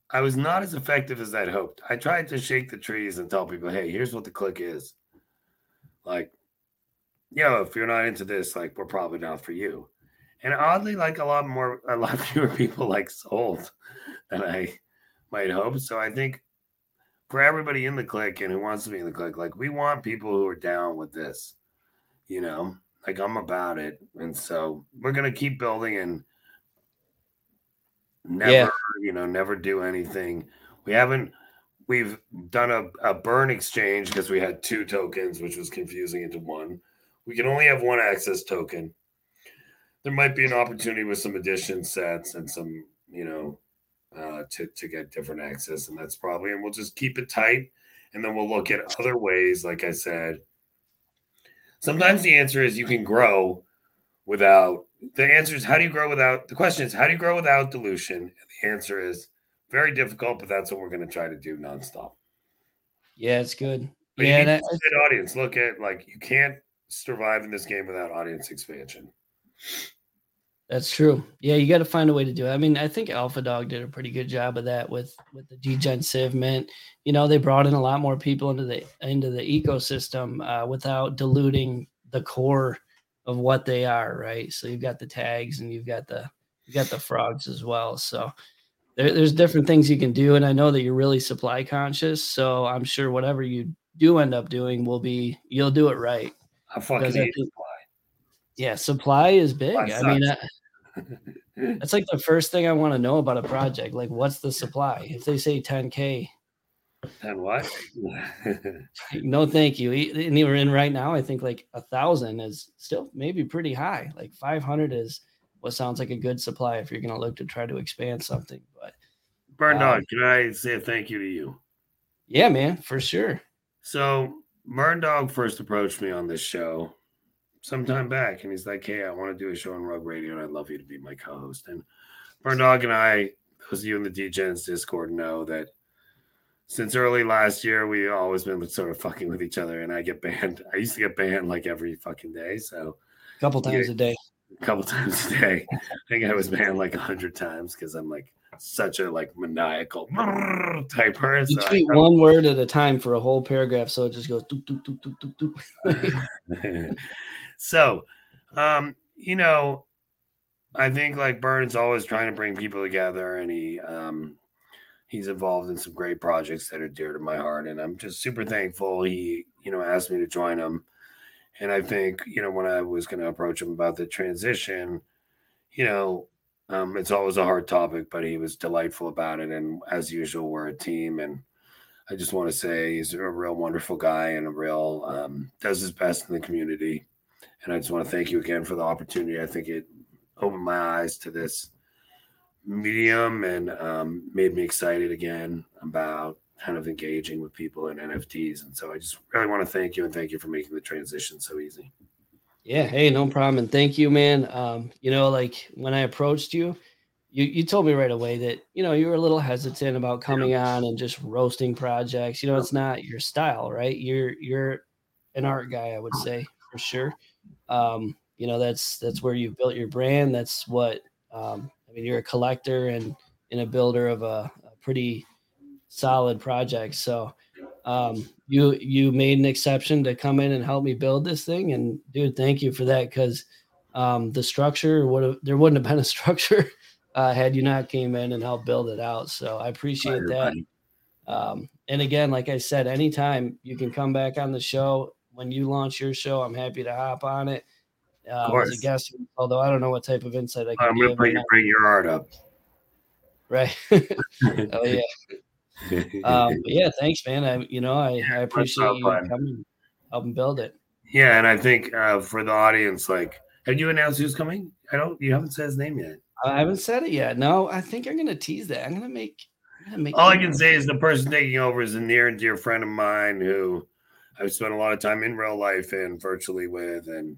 I was not as effective as I'd hoped. I tried to shake the trees and tell people, hey, here's what the click is. Like, you know, if you're not into this, like we're probably not for you. And oddly, like a lot more, a lot fewer people like sold than I might hope. So I think for everybody in the click and who wants to be in the click, like we want people who are down with this, you know. Like I'm about it, and so we're gonna keep building and never, yeah. you know, never do anything. We haven't. We've done a, a burn exchange because we had two tokens, which was confusing into one. We can only have one access token. There might be an opportunity with some addition sets and some, you know, uh, to to get different access, and that's probably. And we'll just keep it tight, and then we'll look at other ways, like I said, Sometimes the answer is you can grow without the answer is how do you grow without the question is how do you grow without dilution? And the answer is very difficult, but that's what we're going to try to do nonstop. Yeah, it's good. But yeah, that, audience. Look at like you can't survive in this game without audience expansion. That's true. Yeah, you got to find a way to do it. I mean, I think Alpha Dog did a pretty good job of that with with the Degen Civ Mint. You know, they brought in a lot more people into the into the ecosystem uh, without diluting the core of what they are, right? So you've got the tags and you've got the you got the frogs as well. So there, there's different things you can do, and I know that you're really supply conscious. So I'm sure whatever you do end up doing will be you'll do it right. I fucking hate supply. Yeah, supply is big. Supply I mean, uh, that's like the first thing I want to know about a project. Like, what's the supply? If they say 10k, And what? no, thank you. And we're in right now. I think like a thousand is still maybe pretty high. Like 500 is what sounds like a good supply if you're going to look to try to expand something. But Bern Um, Dog, can I say a thank you to you? yeah, man, for sure. So Bern Dog first approached me on this show sometime back, and he's like, "Hey, I want to do a show on Rug Radio, and I'd love you to be my co-host." And Bern Dog and I, those of you in the DGens Discord, know that since early last year, we've always been sort of fucking with each other, and I get banned. I used to get banned like every fucking day, so A couple times a day. a couple times a day. I think I was banned like a hundred times because I'm like such a like maniacal typer. You So tweet one word at a time for a whole paragraph, so it just goes. Doop, doop, doop. so, um, you know, I think like Bern's always trying to bring people together, and he um, he's involved in some great projects that are dear to my heart, and I'm just super thankful he you know asked me to join him. And I think you know when I was going to approach him about the transition, you know, um, it's always a hard topic, but he was delightful about it, and as usual, we're a team, and I just want to say he's a real wonderful guy and a real um, does his best in the community. And I just want to thank you again for the opportunity. I think it opened my eyes to this medium and um, made me excited again about kind of engaging with people in NFTs. And so I just really want to thank you and thank you for making the transition so easy. Yeah, hey, no problem. And thank you, man. Um, you know, like when I approached you, you you told me right away that you know you were a little hesitant about coming on and just roasting projects. You know, it's not your style, right? You're you're an art guy, I would say for sure. Um, you know, that's that's where you've built your brand. That's what um, I mean. You're a collector and and a builder of a, a pretty solid project. So um, you you made an exception to come in and help me build this thing, and dude, thank you for that because um, the structure would have there wouldn't have been a structure uh, had you not came in and helped build it out. So I appreciate that. Um, and again, like I said, anytime you can come back on the show when you launch your show, I'm happy to hop on it. Um, as a guest, although I don't know what type of insight I can I'm give. bring, bring your art up. right. oh yeah. Um, yeah, thanks, man. I you know I, I appreciate you fun. coming, helping build it. yeah. And I think uh, for the audience, like, have you announced who's coming? I don't, you haven't said his name yet. I haven't said it yet. No, I think I'm gonna tease that. I'm gonna make. I'm gonna make All I can say is the person taking over is a near and dear friend of mine who I've spent a lot of time in real life and virtually with, and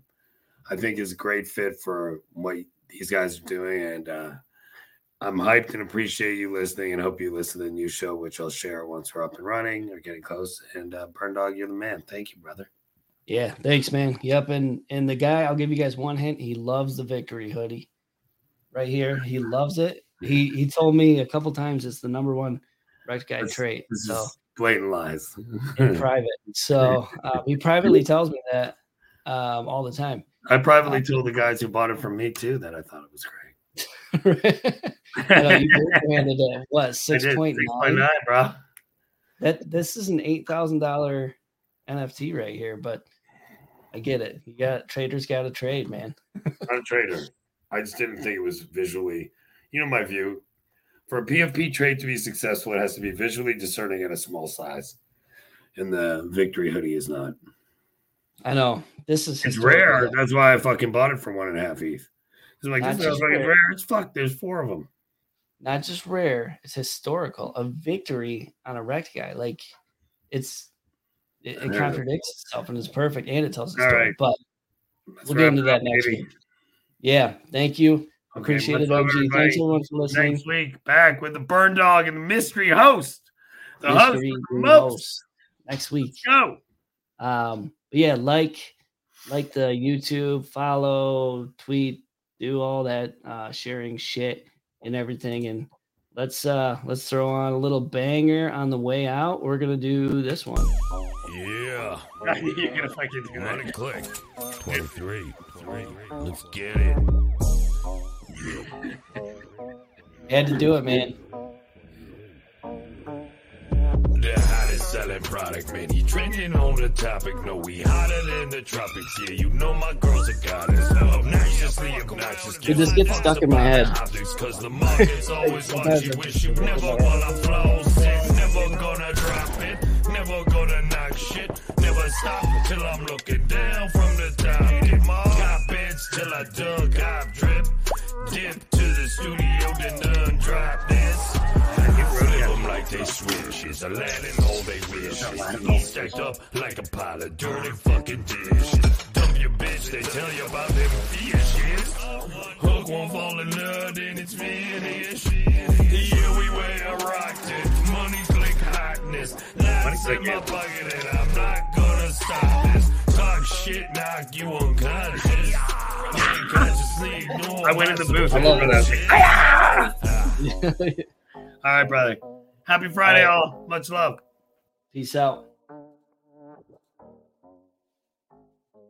I think is a great fit for what these guys are doing. And uh, I'm hyped and appreciate you listening, and hope you listen to the new show, which I'll share once we're up and running or getting close. And uh, Bern Dog, you're the man. Thank you, brother. Yeah, thanks, man. Yep, and and the guy, I'll give you guys one hint. He loves the victory hoodie, right here. He loves it. He he told me a couple times it's the number one rektguy This- trait. So is blatant lies. in private. So um, he privately tells me that um, all the time. I privately told the guys who bought it from me too that I thought it was great. I you branded it what six point 6.9, bro. That this is an eight thousand dollar NFT right here, but I get it. You got traders got to trade, man. I'm a trader. I just didn't think it was visually, you know, my view. For a PFP trade to be successful, it has to be visually discerning at a small size. And the victory hoodie is not. I know this is It's rare. though. That's why I fucking bought it for one and a half ETH. I'm like, Not this is fucking rare. rare. It's fuck. There's four of them. Not just rare, it's historical. A victory on a rektguy, like it's it, it contradicts itself and it's perfect and it tells a story. right. But Let's we'll get into that up, next week. Yeah, thank you. Okay, Appreciate much it, love, OG. everybody. Thanks everyone for listening. Next week, back with the Bern Dog and the mystery host. The host Mystery of Who most. Knows. next week. Go. Um, yeah, like like the YouTube, follow, tweet, do all that uh sharing shit and everything. And let's uh let's throw on a little banger on the way out. We're gonna do this one. Yeah. You're gonna fucking do it click. 23. Three. Let's get it. Had to do it, man. The hottest selling product, man. He trending on the topic. No, we hotter than the tropics. Yeah, you know my girls are goddess. Obnoxiously obnoxious. Dude, this gets stuck in my head. Cause the market's always watching. Wish you never wanna flow sick. Never gonna drop it. Never gonna knock shit. Never stop till I'm looking down from the top. Get my beds till I dug up drip. Dip to the studio, then done drop this. Like they switches. A land and all they wish. All stacked up like a pile of dirty fucking dishes. Dump your bitch, they tell you about them fishes. Hook won't fall in love, then it's finished. Yeah, we wear rocked it. Money Clicc hotness. Lights in my pocket, and I'm not gonna stop this. Talk shit, knock you unconscious. Unconsciously ignore I went in the booth. I support. love that. All right, brother. Happy Friday, All all. Much love. Peace out.